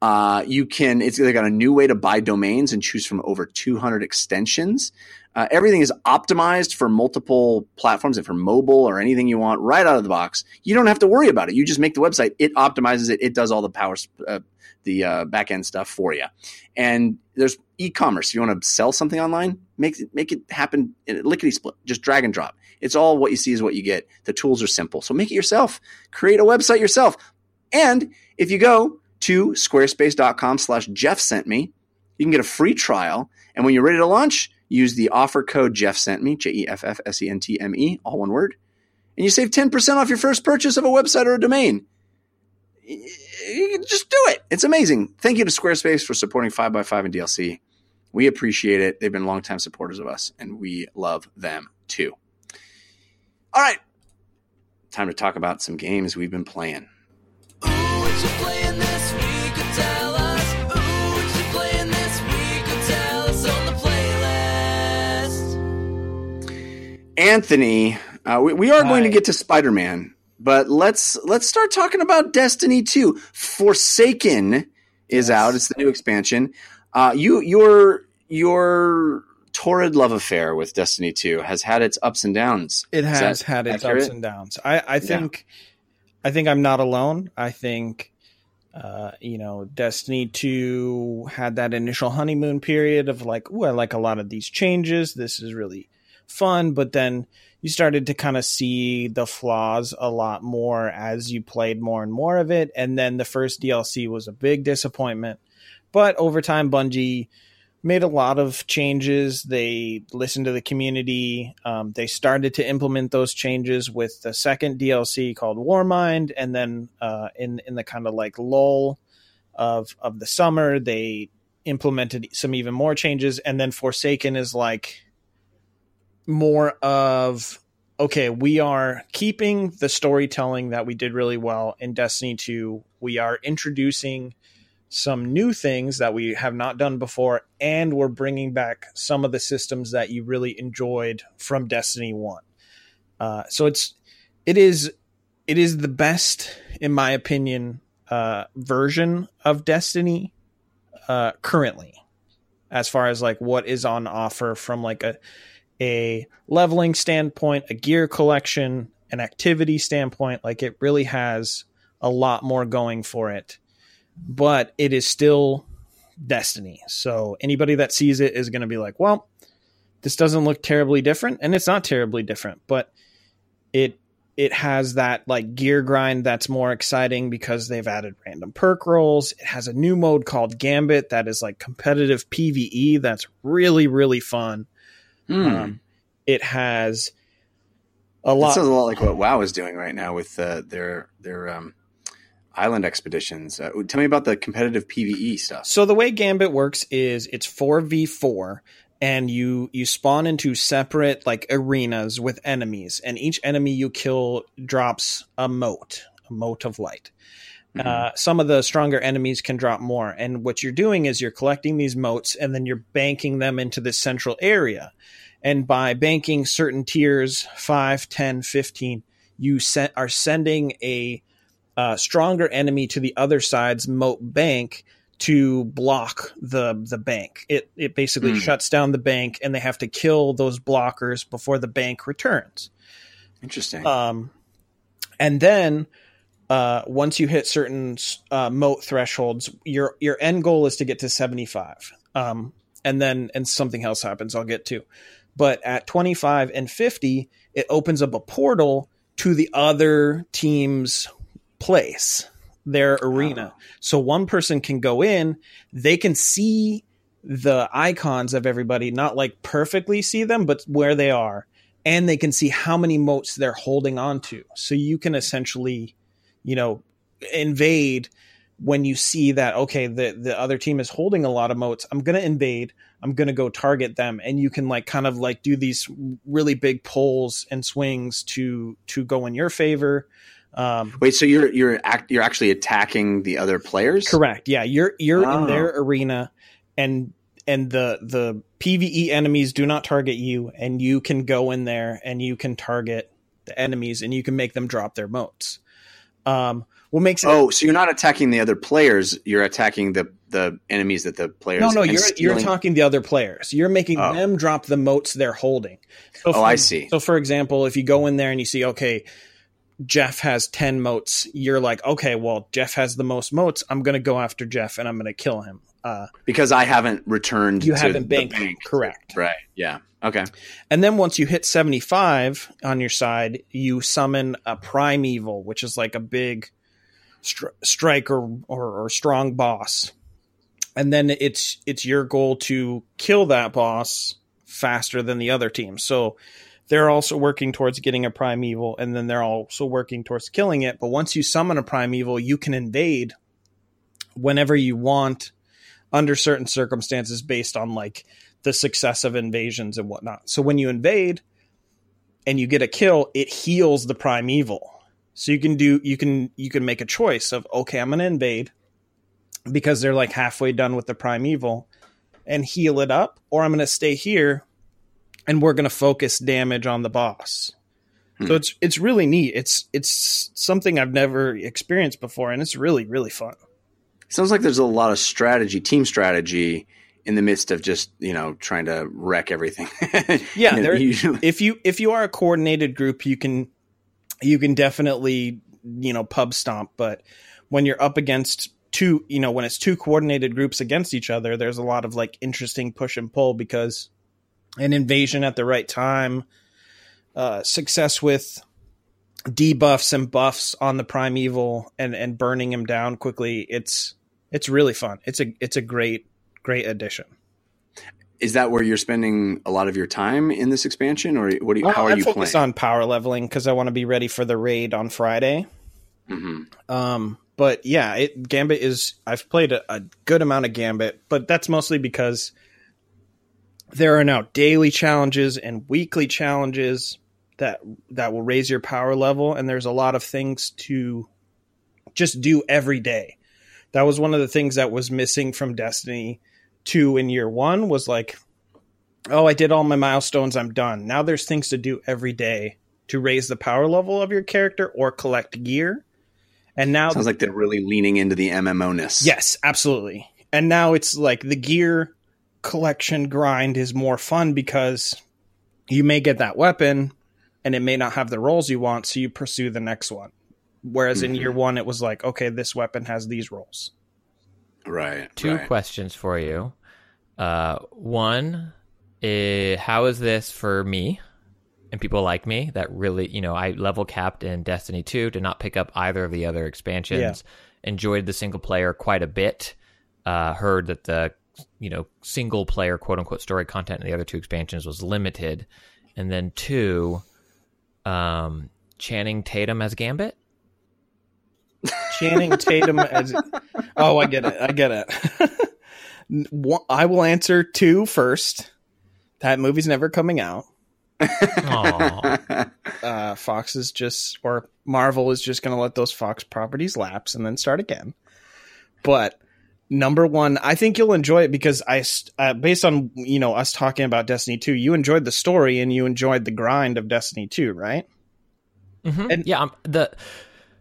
Uh, you can, it's they got a new way to buy domains and choose from over 200 extensions. Uh, everything is optimized for multiple platforms and for mobile or anything you want right out of the box. You don't have to worry about it. You just make the website. It optimizes it. It does all the power, uh, the uh, back end stuff for you. And there's e-commerce. If you want to sell something online, make it, make it happen lickety split. Just drag and drop. It's all what you see is what you get. The tools are simple. So make it yourself. Create a website yourself. And if you go to squarespace.com slash Jeff sent me, you can get a free trial. And when you're ready to launch, use the offer code Jeff sent me, J E F F S E N T M E, all one word. And you save 10% off your first purchase of a website or a domain. Just do it. It's amazing. Thank you to Squarespace for supporting 5x5 and DLC. We appreciate it. They've been longtime supporters of us, and we love them too. All right. Time to talk about some games we've been playing. Ooh, Anthony, uh, we, we are going to get to Spider Man, but let's let's start talking about Destiny 2. Forsaken is out. It's the new expansion. Uh, you your your torrid love affair with Destiny 2 has had its ups and downs. It has had its accurate? ups and downs. I, I think I think I'm not alone. I think uh, you know, Destiny 2 had that initial honeymoon period of like, ooh, I like a lot of these changes. This is really fun. But then you started to kind of see the flaws a lot more as you played more and more of it. And then the first DLC was a big disappointment. But over time, Bungie made a lot of changes. They listened to the community. Um, they started to implement those changes with the second DLC called Warmind, and then uh, in in the kind of like lull of of the summer, they implemented some even more changes. And then Forsaken is like more of okay, we are keeping the storytelling that we did really well in Destiny 2. We are introducing some new things that we have not done before, and we're bringing back some of the systems that you really enjoyed from Destiny 1. Uh, so it's it is it is the best, in my opinion, uh, version of Destiny uh, currently, as far as like what is on offer from like a a leveling standpoint, a gear collection, an activity standpoint. Like it really has a lot more going for it, but it is still Destiny. So anybody that sees it is going to be like, well, this doesn't look terribly different, and it's not terribly different, but it it has that like gear grind that's more exciting because they've added random perk rolls. It has a new mode called Gambit that is like competitive PvE that's really really fun. Hmm. Um, it has a that lot. sounds a lot like what WoW is doing right now with uh, their their um, island expeditions. Uh, tell me about the competitive PVE stuff. So the way Gambit works is it's four v four, and you you spawn into separate like arenas with enemies, and each enemy you kill drops a mote, a mote of light. Uh, some of the stronger enemies can drop more, and what you're doing is you're collecting these motes, and then you're banking them into this central area. And by banking certain tiers 5, 10, 15, you set, are sending a uh, stronger enemy to the other side's mote bank to block the the bank. It it basically Hmm. shuts down the bank, and they have to kill those blockers before the bank returns. Interesting. Um, and then uh, once you hit certain uh, mote thresholds, your your end goal is to get to seventy five. Um, and then and something else happens. I'll get to. But at 25 and 50, it opens up a portal to the other team's place, their arena. So one person can go in, they can see the icons of everybody, not like perfectly see them, but where they are. And they can see how many motes they're holding on to. So you can essentially, you know, invade when you see that, okay, the, the other team is holding a lot of motes. I'm going to invade. I'm going to go target them. And you can like kind of like do these really big pulls and swings to, to go in your favor. Um, Wait, so you're you're act, you're actually attacking the other players? Correct. Yeah, you're you're Oh. in their arena, and and the the PVE enemies do not target you, and you can go in there and you can target the enemies, and you can make them drop their motes. Um, what makes it? Oh, so you're not attacking the other players. You're attacking the the enemies that the players. no, no, you're you're talking the other players. You're making Oh. them drop the motes they're holding. So Oh, I see. So, for example, if you go in there and you see, okay, Jeff has ten motes, you're like, okay, well, Jeff has the most motes. I'm going to go after Jeff and I'm going to kill him. Uh, because I haven't returned. you to haven't banked, bank. correct? Right. Yeah. Okay. And then once you hit 75 on your side, you summon a primeval, which is like a big stri- strike or, or, or strong boss. And then it's it's your goal to kill that boss faster than the other team. So they're also working towards getting a primeval, and then they're also working towards killing it. But once you summon a primeval, you can invade whenever you want under certain circumstances based on like the success of invasions and whatnot. So when you invade and you get a kill, it heals the primeval. So you can do you can you can make a choice of okay, I'm to invade because they're like halfway done with the primeval and heal it up, or I'm to stay here and we're to focus damage on the boss. So hmm. it's it's really neat. It's it's something I've never experienced before, and it's really really fun. Sounds like there's a lot of strategy, team strategy, in the midst of just you know trying to wreck everything. Yeah, You know, usually- if you if you are a coordinated group, you can you can definitely you know pub stomp. But when you're up against two, you know, when it's two coordinated groups against each other, there's a lot of like interesting push and pull because an invasion at the right time, uh, success with debuffs and buffs on the primeval and and burning him down quickly. It's it's really fun. It's a it's a great great addition. is that where you're spending a lot of your time in this expansion, or what? Do you, how Uh, are I you focus playing? on power leveling because I want to be ready for the raid on Friday. hmm Um, but yeah, it, Gambit is. I've played a, a good amount of Gambit, but that's mostly because there are now daily challenges and weekly challenges that that will raise your power level, and there's a lot of things to just do every day. That was one of the things that was missing from Destiny 2 in year 1 was like oh, I did all my milestones, I'm done. Now there's things to do every day to raise the power level of your character or collect gear. And now Sounds like they're really leaning into the MMO ness. Yes, absolutely. And now it's like the gear collection grind is more fun because you may get that weapon and it may not have the rolls you want, so you pursue the next one. Whereas in Mhm. year one, it was like, okay, this weapon has these rolls. Right. Two right. questions for you. Uh, one, is, how is this for me and people like me that really, you know, I level capped in Destiny 2, did not pick up either of the other expansions, enjoyed the single player quite a bit, uh, heard that the, you know, single player quote unquote story content in the other two expansions was limited. And then two, um, Channing Tatum as Gambit? Channing Tatum as Oh, I get it. I get it. I will answer two first. That movie's never coming out. Uh, Fox is just, or Marvel is just going to let those Fox properties lapse and then start again. But number one, I think you'll enjoy it because I, uh, based on you know us talking about Destiny two, you enjoyed the story and you enjoyed the grind of Destiny two, right? Mhm. And- yeah, um, the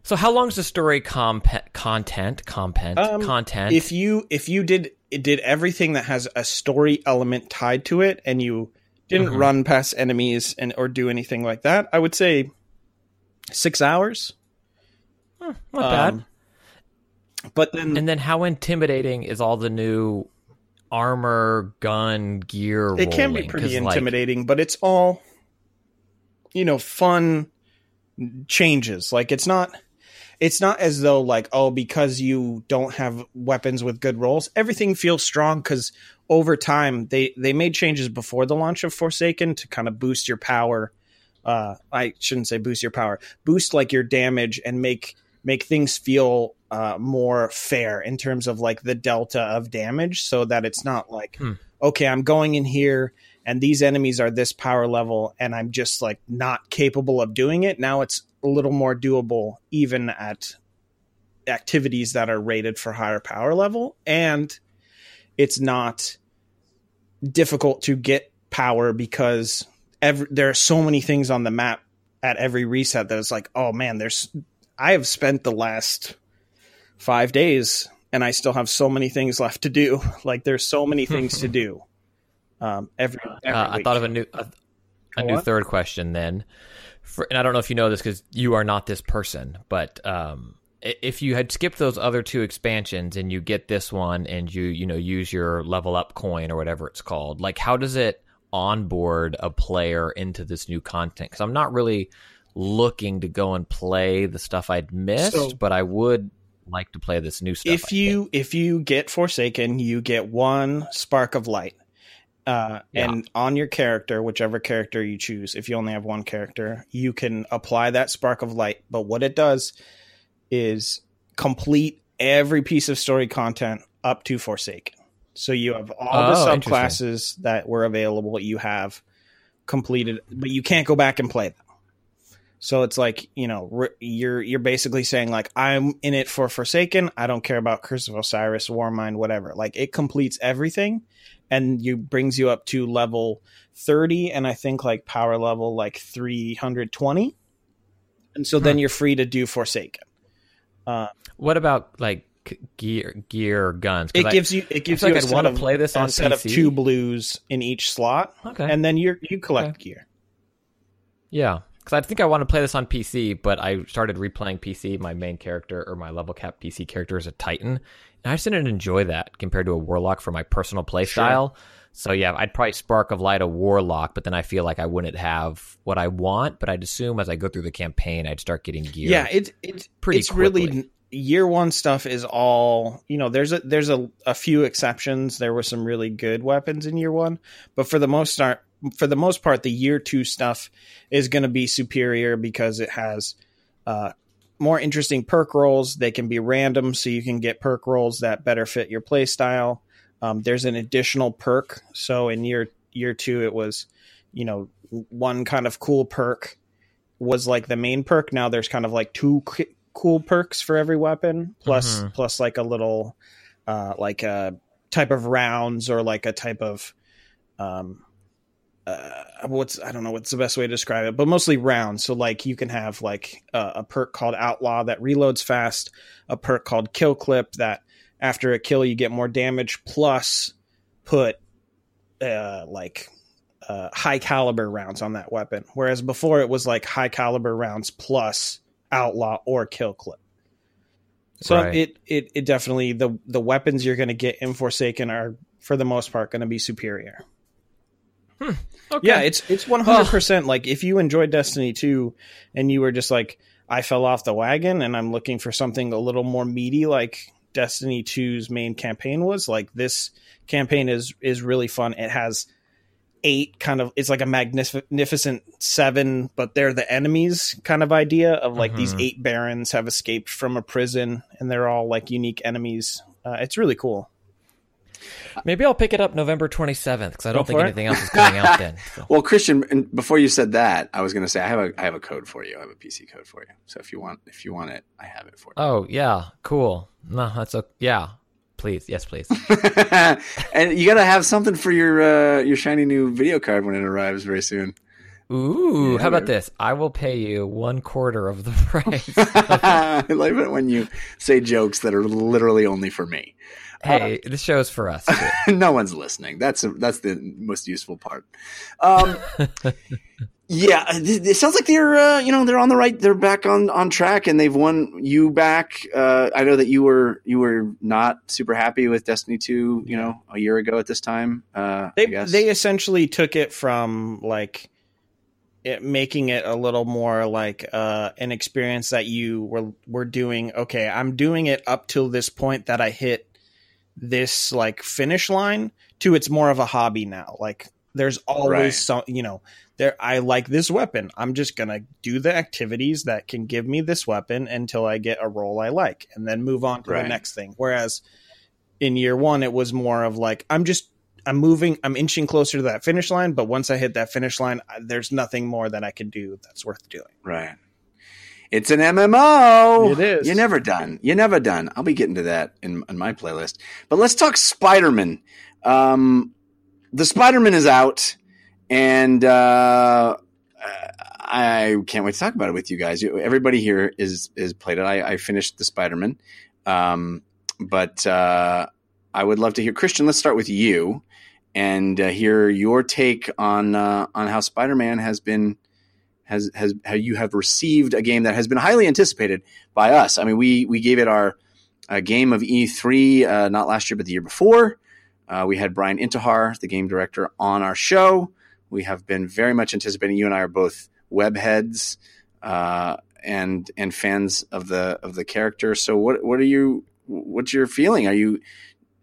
so how long is the story comp- content content Um, content? If you if you did it did everything that has a story element tied to it and you didn't Mhm. run past enemies and or do anything like that, I would say six hours. not bad. Um, but then And then how intimidating is all the new armor, gun, gear. it can be pretty 'cause, like, intimidating, but it's all you know, fun changes. Like it's not it's not as though like oh because you don't have weapons with good rolls, everything feels strong cuz over time they they made changes before the launch of Forsaken to kind of boost your power. Uh I shouldn't say boost your power. Boost like your damage and make make things feel uh more fair in terms of like the delta of damage so that it's not like Hmm. okay, I'm going in here and these enemies are this power level and I'm just like not capable of doing it. Now it's a little more doable even at activities that are rated for higher power level and it's not difficult to get power because every, there are so many things on the map at every reset that it's like, oh man, there's I have spent the last 5 days and I still have so many things left to do. Like there's so many things to do. Um, every, every Uh, I thought of a new a, a new on. third question then. For, and I don't know if you know this because you are not this person, but um, if you had skipped those other two expansions and you get this one and you you know use your level up coin or whatever it's called, like how does it onboard a player into this new content? Because I'm not really looking to go and play the stuff I'd missed, So- but I would like to play this new stuff. I if think. you if you get Forsaken, you get one spark of light. Uh, Yeah. And on your character, whichever character you choose, if you only have one character, you can apply that spark of light. But what it does is complete every piece of story content up to Forsaken. So you have all the Oh, interesting. subclasses that were available. You have completed, but you can't go back and play them. So it's like you know re- you're you're basically saying like I'm in it for Forsaken. I don't care about Curse of Osiris, Warmind, whatever. Like it completes everything, and you brings you up to level thirty, and I think like power level like three hundred twenty, and so then you're free to do Forsaken. Uh, what about like gear, gear, guns? it I- gives you it gives you like a I'd wanna play this on a set of two blues in each slot, okay, and then you you collect Okay. gear. Yeah, because I think I want to play this on PC, but I started replaying PC. My main character or my level cap PC character is a Titan, I just didn't enjoy that compared to a Warlock for my personal play style. So yeah, I'd probably Spark of Light a Warlock, but then I feel like I wouldn't have what I want. But I'd assume as I go through the campaign, I'd start getting gear. Yeah, it's it pretty it's really year one stuff is all you know. There's a there's a, a few exceptions. There were some really good weapons in year one, but for the most start, for the most part, the year two stuff is going to be superior because it has uh, more interesting perk rolls. They can be random, so you can get perk rolls that better fit your play style. Um, there's an additional perk. So in year year two, it was you know one kind of cool perk was like the main perk. Now there's kind of like two c- cool perks for every weapon, plus Mhm. plus like a little uh, like a type of rounds or like a type of um uh, what's I don't know what's the best way to describe it, but mostly rounds. So like you can have like a, a perk called Outlaw that reloads fast, a perk called Kill Clip that after a kill you get more damage, plus put uh, like uh, high caliber rounds on that weapon. Whereas before it was like high caliber rounds plus Outlaw or Kill Clip. So Right. it, it it definitely the the weapons you're going to get in Forsaken are for the most part going to be superior. Okay. Yeah, it's it's one hundred percent. Like if you enjoyed Destiny two, and you were just like, I fell off the wagon, and I'm looking for something a little more meaty, like Destiny 2's main campaign was. Like this campaign is is really fun. It has eight kind of it's like a magnificent seven, but they're the enemies kind of idea of like these Mhm. eight barons have escaped from a prison, and they're all like unique enemies. Uh, it's really cool. Maybe I'll pick it up November 27th because I don't think it. anything else is coming out then. So. Well, Christian, and before you said that, I was going to say I have a I have a code for you. I have a PC code for you. So if you want if you want it, I have it for you. Oh yeah, cool. No, that's a yeah. Please, yes, please. and you got to have something for your uh, your shiny new video card when it arrives very soon. Ooh, Yeah, how about this? I will pay you one quarter of the price. I love it when you say jokes that are literally only for me. Hey, this show's for us. too. no one's listening. That's a, that's the most useful part. Um, Yeah, it, it sounds like they're uh, you know they're on the right. They're back on on track, and they've won you back. Uh, I know that you were you were not super happy with Destiny two. You know, a year ago at this time. Uh, I They guess. they essentially took it from like it making it a little more like uh, an experience that you were were doing. Okay, I'm doing it up till this point that I hit this like finish line. To it's more of a hobby now. Like there's always Right. some you know there I like this weapon. I'm just gonna do the activities that can give me this weapon until I get a roll I like, and then move on to Right. the next thing. Whereas in year one, it was more of like I'm just I'm moving, I'm inching closer to that finish line. But once I hit that finish line, I- there's nothing more that I can do that's worth doing. Right. It's an MMO. It is. You're never done. You're never done. I'll be getting to that in, in my playlist. But let's talk Spider Man. Um, the Spider Man is out, and uh, I can't wait to talk about it with you guys. Everybody here is is played it. I, I finished the Spider Man, um, but uh, I would love to hear Christian. Let's start with you and uh, hear your take on uh, on how Spider Man has been has has how you have received a game that has been highly anticipated by us. I mean, we we gave it our uh, game of E3 uh, not last year but the year before. Uh, we had Brian Intihar, the game director, on our show. We have been very much anticipating. You and I are both web heads uh, and and fans of the of the character. So what what are you? What's your feeling? Are you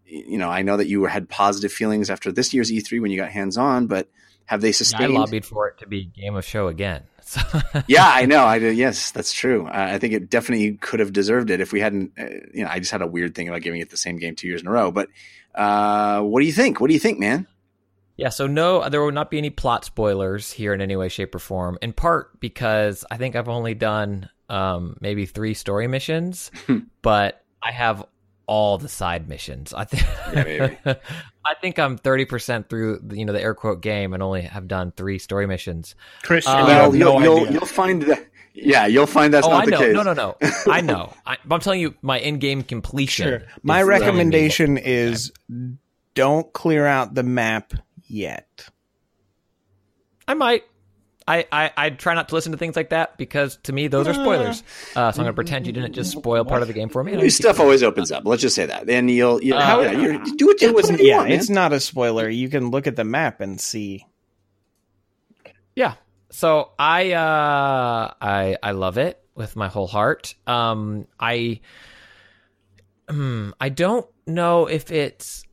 you know I know that you had positive feelings after this year's E3 when you got hands on, but have they sustained? I lobbied for it to be game of show again. So yeah, I know. I. Yes, that's true. I think it definitely could have deserved it if we hadn't. Uh, you know, I just had a weird thing about giving it the same game two years in a row. But uh, what do you think? What do you think, man? Yeah, so no, there will not be any plot spoilers here in any way, shape, or form. In part because I think I've only done um, maybe three story missions, but I have all the side missions. I think Yeah. I think I'm thirty percent through, the, you know, the air quote game, and only have done three story missions. Christian, um, you well, have you'll, no you'll, you'll find that. Yeah, you'll find that's oh, not I the case. No, no, no. I know. I, but I'm telling you, my in-game completion. Sure. My telling me recommendation is don't clear out the map yet. I might. I, I, I try not to listen to things like that because to me those are spoilers. Uh, so I'm gonna pretend you didn't just spoil part of the game for me. New stuff always opens up. Let's just say that. Then you'll, you'll Uh, yeah, you're, do what you It whatever was, you yeah, want, man. it's not a spoiler. You can look at the map and see. Yeah. So I uh I I love it with my whole heart. Um I hmm, I don't know if it's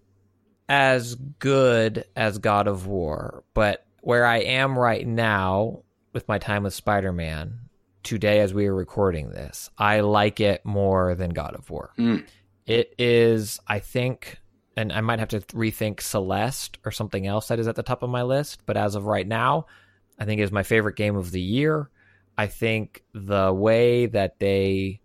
as good as God of War, but where I am right now with my time with Spider-Man today as we are recording this, I like it more than God of War. Mm. It is I think and I might have to rethink Celeste or something else that is at the top of my list, but as of right now, I think is my favorite game of the year. I think the way that they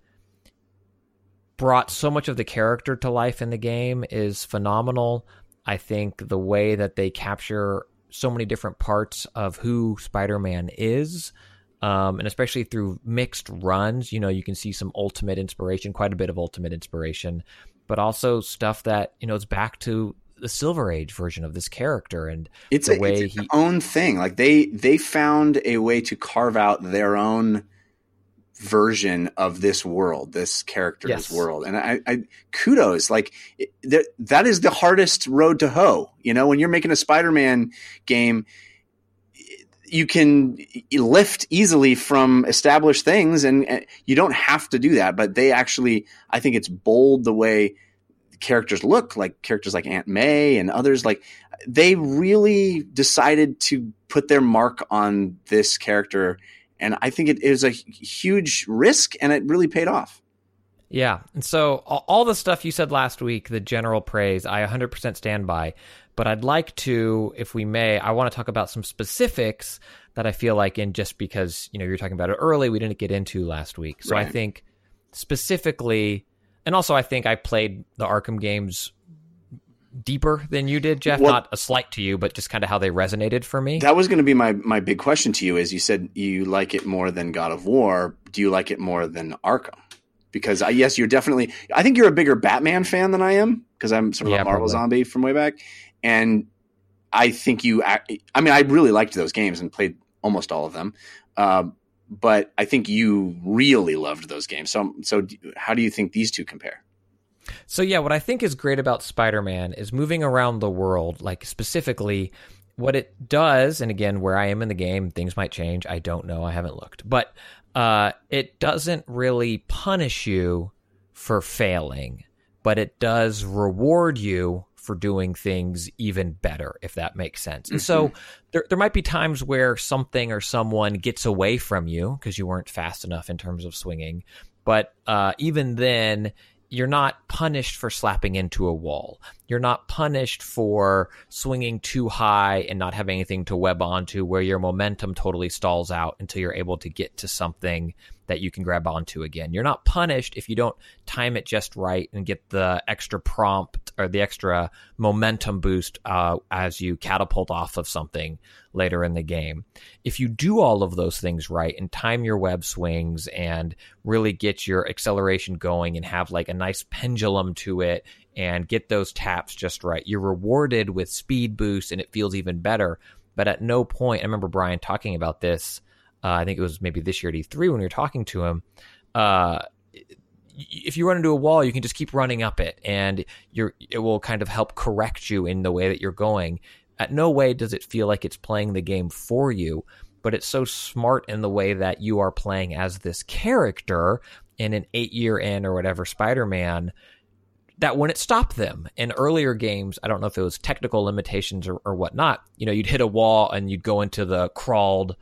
brought so much of the character to life in the game is phenomenal. I think the way that they capture so many different parts of who Spider-Man is, um, and especially through mixed runs, you know, you can see some ultimate inspiration, quite a bit of ultimate inspiration, but also stuff that you know it's back to the Silver Age version of this character and it's the a, way it's he- own thing. Like they they found a way to carve out their own version of this world, this character's Yes. world, and I, I kudos. Like that that is the hardest road to hoe. You know, when you're making a Spider-Man game. You can lift easily from established things, and, and you don't have to do that. But they actually, I think it's bold the way characters look, like characters like Aunt May and others. Like they really decided to put their mark on this character and i think it is a huge risk and it really paid off Yeah. And so all, the stuff you said last week, the general praise, I 100% stand by. But I'd like to, if we may, I want to talk about some specifics that I feel like in just because, you know, you're talking about it early, we didn't get into last week. So I think specifically, and also I think I played the Arkham games deeper than you did, Jeff. Well- Not a slight to you, but just kind of how they resonated for me. that was going to be my my big question to you is you said you like it more than god of war do you like it more than arkham because I, yes you're definitely i think you're a bigger batman fan than i am because i'm sort of Yeah, a marvel probably. zombie from way back and i think you i mean i really liked those games and played almost all of them. Uh, but I think you really loved those games. So, so how do you think these two compare? So yeah, what I think is great about Spider-Man is moving around the world, like specifically what it does, and again, where I am in the game, things might change. I don't know. I haven't looked. But uh, it doesn't really punish you for failing, but it does reward you for doing things even better, if that makes sense. And so there, there might be times where something or someone gets away from you because you weren't fast enough in terms of swinging. But uh, even then, you're not punished for slapping into a wall. You're not punished for swinging too high and not having anything to web onto where your momentum totally stalls out until you're able to get to something that you can grab onto again. You're not punished if you don't time it just right and get the extra prompt or the extra momentum boost uh, as you catapult off of something later in the game. If you do all of those things right and time your web swings and really get your acceleration going and have like a nice pendulum to it and get those taps just right, you're rewarded with speed boost and it feels even better. But at no point, I remember Brian talking about this. Uh, I think it was maybe this year at E3 when we were talking to him. Uh, if you run into a wall, you can just keep running up it, and it will kind of help correct you in the way that you're going. At no way does it feel like it's playing the game for you, but it's so smart in the way that you are playing as this character in an eight year in or whatever Spider Man that wouldn't stop them. In earlier games, I don't know if it was technical limitations or, or whatnot. You know, you'd hit a wall and you'd go into the crawled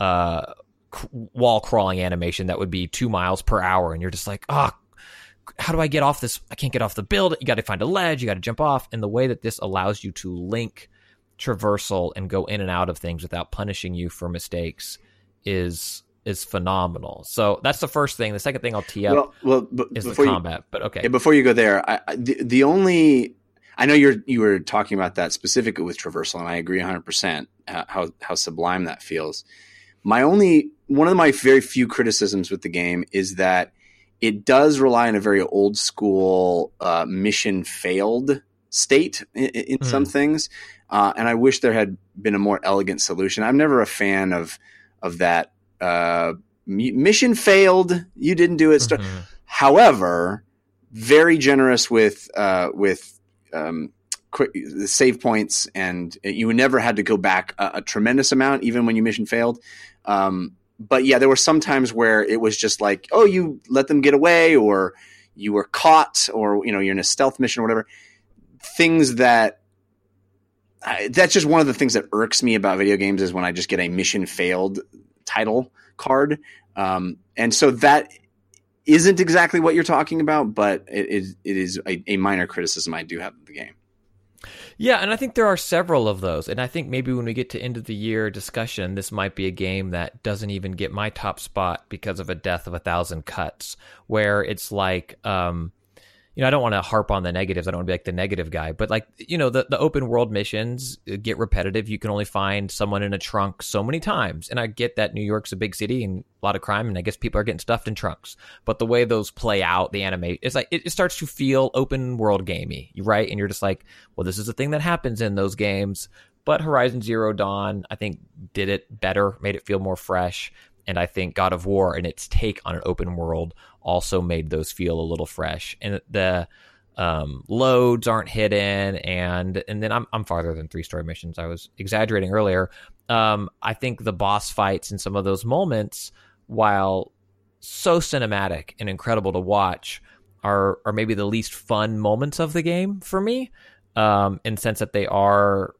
uh, c- wall crawling animation that would be two miles per hour, and you're just like, ah, how do I get off this? I can't get off the build. You got to find a ledge. You got to jump off. And the way that this allows you to link traversal and go in and out of things without punishing you for mistakes is is phenomenal. So that's the first thing. The second thing I'll tee up Well, well, b- is the before you, combat. but okay, Yeah, before you go there, I, I, the, the only I know you're you were talking about that specifically with traversal, and I agree 100 percent how how sublime that feels. My only one of my very few criticisms with the game is that it does rely on a very old school uh, mission failed state in, in Hmm. some things, uh, and I wish there had been a more elegant solution. I'm never a fan of of that. Uh, mission failed. You didn't do it. Mhm. However, very generous with uh, with um, quick save points, and you never had to go back a, a tremendous amount, even when you mission failed. Um, but yeah, there were some times where it was just like, oh, you let them get away, or you were caught, or you know, you're in a stealth mission or whatever. Things that I, that's just one of the things that irks me about video games is when I just get a mission failed title card. Um, and so that isn't exactly what you're talking about, but it is it is a, a minor criticism I do have of the game. Yeah, and I think there are several of those. And I think maybe when we get to end of the year discussion, this might be a game that doesn't even get my top spot because of a death of a thousand cuts, where it's like, um, you know, I don't want to harp on the negatives. I don't want to be like the negative guy, but like, you know, the, the open world missions uh, get repetitive. You can only find someone in a trunk so many times. And I get that New York's a big city and a lot of crime, and I guess people are getting stuffed in trunks. But the way those play out, the animate, it's like, it, it starts to feel open world gamey, right? And you're just like, well, this is a thing that happens in those games. But Horizon Zero Dawn, I think, did it better, made it feel more fresh. And I think God of War and its take on an open world also made those feel a little fresh. And the um, loads aren't hidden, and and then I'm I'm farther than three story missions. I was exaggerating earlier. Um, I think the boss fights in some of those moments, while so cinematic and incredible to watch, are are maybe the least fun moments of the game for me. Um, in the sense that they are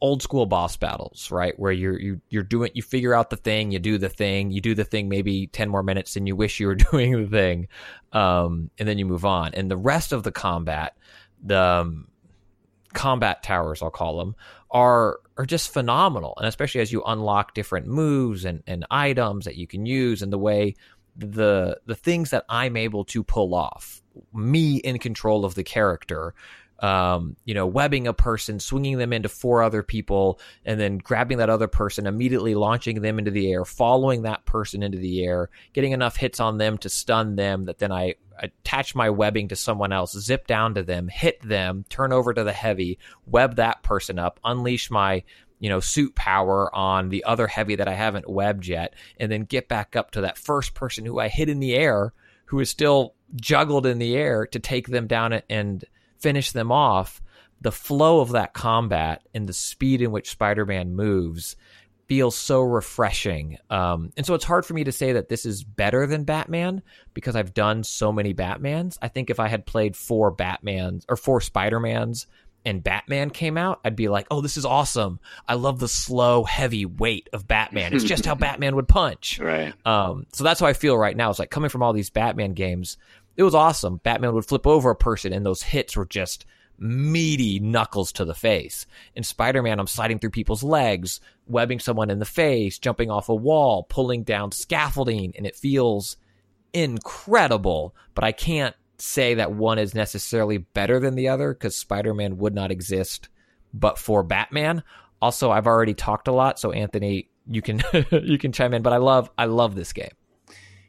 old school boss battles, right? Where you're you you're doing you figure out the thing, you do the thing, you do the thing maybe ten more minutes and you wish you were doing the thing, um, and then you move on. And the rest of the combat, the um, combat towers, I'll call them, are are just phenomenal. And especially as you unlock different moves and, and items that you can use, and the way the the things that I'm able to pull off, me in control of the character, um, you know, webbing a person, swinging them into four other people, and then grabbing that other person, immediately launching them into the air, following that person into the air, getting enough hits on them to stun them that then I attach my webbing to someone else, zip down to them, hit them, turn over to the heavy, web that person up, unleash my you know, suit power on the other heavy that I haven't webbed yet, and then get back up to that first person who I hit in the air, who is still juggled in the air to take them down and finish them off. The flow of that combat and the speed in which Spider Man moves feels so refreshing. Um, and so it's hard for me to say that this is better than Batman because I've done so many Batmans. I think if I had played four Batmans or four Spider-Mans and Batman came out, I'd be like, oh, this is awesome. I love the slow, heavy weight of Batman. It's just how Batman would punch. Right. Um, so that's how I feel right now. It's like coming from all these Batman games, it was awesome. Batman would flip over a person and those hits were just meaty knuckles to the face. In Spider Man, I'm sliding through people's legs, webbing someone in the face, jumping off a wall, pulling down scaffolding, and it feels incredible. But I can't say that one is necessarily better than the other because Spider Man would not exist but for Batman. Also, I've already talked a lot, so Anthony, you can you can chime in. But I love I love this game.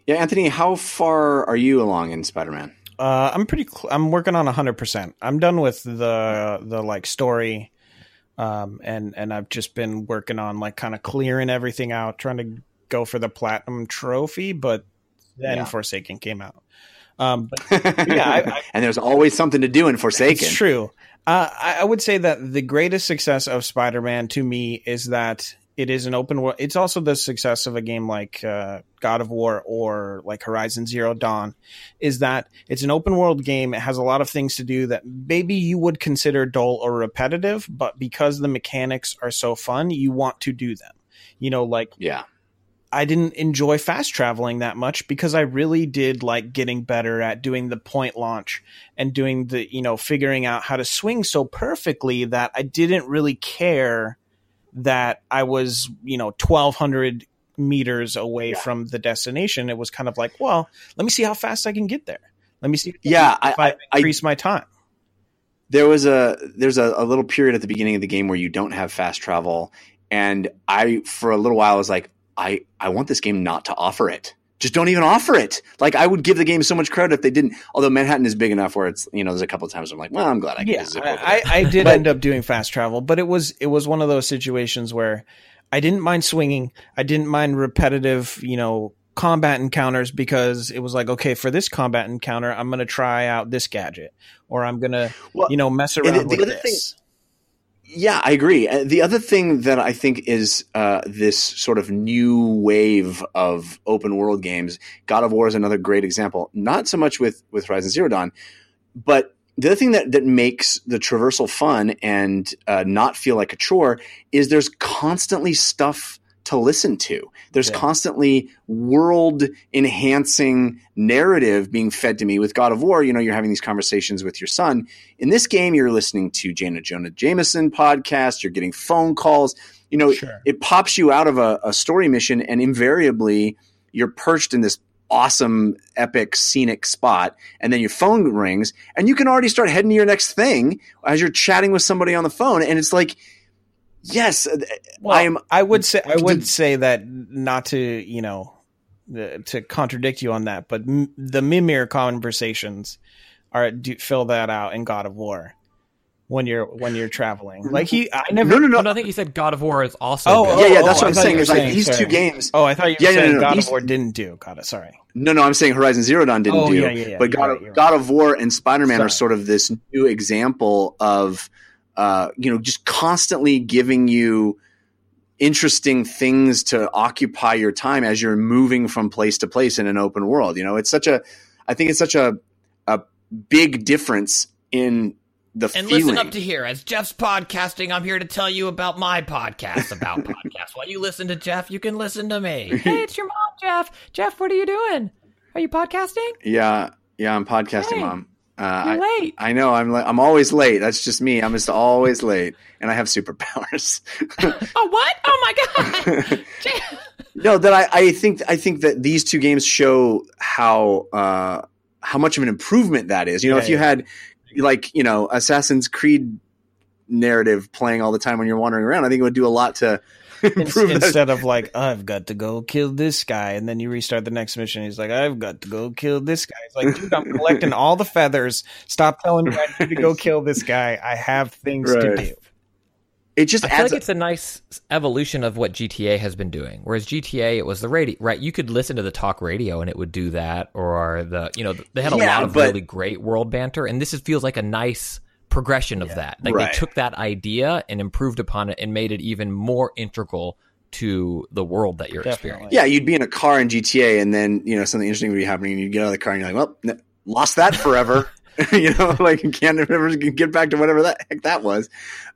Yeah, Anthony, how far are you along in Spider Man? Uh, I'm pretty. Cl- I'm working on hundred percent. I'm done with the the like story, um, and and I've just been working on like kind of clearing everything out, trying to go for the platinum trophy. But then Yeah. Forsaken came out. Um, but yeah, I, I, and there's always something to do in Forsaken. It's true. Uh, I, I would say that the greatest success of Spider-Man to me is that it is an open world. It's also the success of a game like uh, God of War or like Horizon Zero Dawn, is that it's an open world game. It has a lot of things to do that maybe you would consider dull or repetitive, but because the mechanics are so fun, you want to do them. You know, like Yeah. I didn't enjoy fast traveling that much because I really did like getting better at doing the point launch and doing the, you know, figuring out how to swing so perfectly that I didn't really care that I was, you know, 1200 meters away Yeah. from the destination. It was kind of like, well, let me see how fast I can get there. Let me see Yeah, if I- I, I- increase my time. there was a there's a, a little period at the beginning of the game where you don't have fast travel and i for a little while was like i i want this game not to offer it just don't even offer it like i would give the game so much credit if they didn't although manhattan is big enough where it's you know there's a couple times i'm like well i'm glad i yeah, just zip over I. I, I did But- end up doing fast travel, but it was it was one of those situations where I didn't mind swinging. I didn't mind repetitive, you know, combat encounters because it was like, okay, for this combat encounter, I'm going to try out this gadget, or I'm going to, Well, you know, mess around the with other this. Yeah, I agree. Uh, The other thing that I think is uh, this sort of new wave of open world games, God of War is another great example. Not so much with with Horizon Zero Dawn, but the other thing that that makes the traversal fun and uh, not feel like a chore is there's constantly stuff to listen to. There's Yeah. constantly world enhancing narrative being fed to me with God of War. You know, you're having these conversations with your son. In this game, you're listening to Jana Jonah Jameson podcast. You're getting phone calls. You know, Sure. it pops you out of a, a story mission, and invariably, you're perched in this awesome, epic, scenic spot. And then your phone rings, and you can already start heading to your next thing as you're chatting with somebody on the phone. And it's like, yes, uh, Well, I am. I would say I would say that not to you know to contradict you on that, but m- the Mimir conversations are do fill that out in God of War when you're when you're traveling. Like he, I never. No, no, no. But I think you said God of War is also. Oh, good. yeah, yeah, oh, that's oh, what I I'm saying. you were like saying, these two games. Oh, I thought you were Yeah, saying no, no, God these- of War didn't do. God, it. Sorry. No, no, I'm saying Horizon Zero Dawn didn't Oh, do. yeah, yeah, yeah. But God, right, of, right. God of War and Spider Man are sort of this new example of, uh, you know, just constantly giving you interesting things to occupy your time as you're moving from place to place in an open world. You know, it's such a, I think it's such a, a big difference in the And feeling. listen up to here. As Jeff's podcasting, I'm here to tell you about my podcast about podcasts. While you listen to Jeff, you can listen to me. Hey, it's your mom, Jeff. Jeff, what are you doing? Are you podcasting? yeah, yeah, I'm podcasting, Hey, mom. Uh, I, You're late. I know I'm li- I'm always late. That's just me. I'm just always late, and I have superpowers. Oh, what? Oh my God. No, that I, I think I think that these two games show how uh, how much of an improvement that is. You know, Yeah, if you yeah. had like you know Assassin's Creed narrative playing all the time when you're wandering around, I think it would do a lot to improve that. Instead of like, I've got to go kill this guy, and then you restart the next mission. He's like, I've got to go kill this guy. It's like, dude, I'm collecting all the feathers. Stop telling me I need to go kill this guy. I have things to do. it just I feel adds. like it's a nice evolution of what GTA has been doing. Whereas GTA, it was the radio, right? You could listen to the talk radio and it would do that, or the you know they had a Yeah, lot of but- really great world banter, and this is, feels like a nice progression of that. Like Right. they took that idea and improved upon it and made it even more integral to the world that you're Definitely. experiencing. yeah, you'd be in a car in GTA, and then you know something interesting would be happening, and you'd get out of the car, and you're like, "Well, n- lost that forever." you know, like you can't never get back to whatever that heck that was.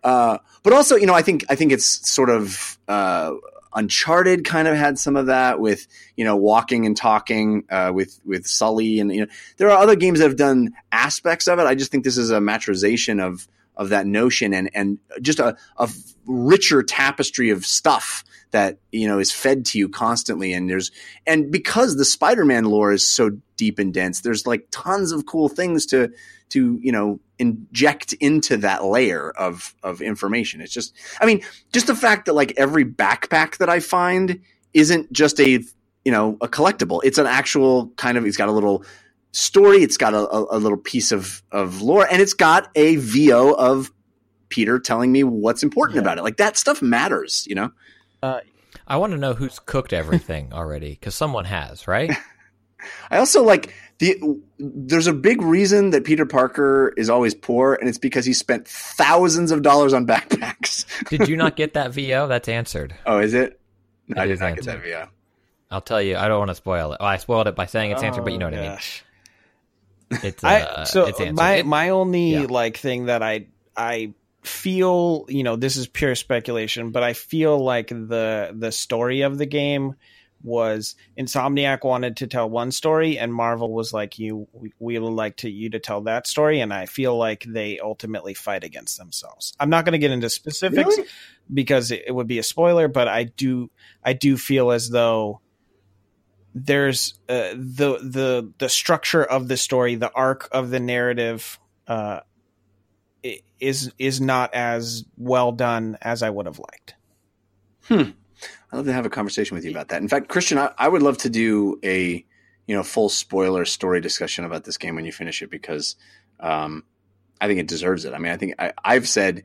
Uh, but also, you know, I think I think it's sort of uh, Uncharted kind of had some of that with you know walking and talking uh, with with Sully, and you know there are other games that have done aspects of it. I just think this is a maturization of of that notion and and just a, a richer tapestry of stuff that you know is fed to you constantly and there's and because the spider-man lore is so deep and dense there's like tons of cool things to to you know inject into that layer of of information. It's just i mean just the fact that like every backpack that i find isn't just a you know a collectible. It's an actual kind of it's got a little story. It's got a, a, a little piece of of lore. And it's got a vo of peter telling me what's important Yeah. about it. Like that stuff matters you know? Uh, I want to know who's cooked everything already because someone has, right? I also like the. There's a big reason that Peter Parker is always poor, and it's because he spent thousands of dollars on backpacks. Did you not get that VO? That's answered. oh, is it? It I did is not get that answered. via. I'll tell you. I don't want to spoil it. Well, I spoiled it by saying it's answered, but you know what I mean. It's uh, I so it's my It- my only yeah. like thing that I I feel you know this is pure speculation, but I feel like the the story of the game was Insomniac wanted to tell one story and Marvel was like you we, we would like to you to tell that story and I feel like they ultimately fight against themselves. I'm not going to get into specifics Really? because it, it would be a spoiler, but I do I do feel as though there's uh, the the the structure of the story, the arc of the narrative, uh, is is not as well done as I would have liked. I'd love to have a conversation with you about that. In fact, Christian, I, I would love to do a you know full spoiler story discussion about this game when you finish it because um, I think it deserves it. I mean, I think I, I've said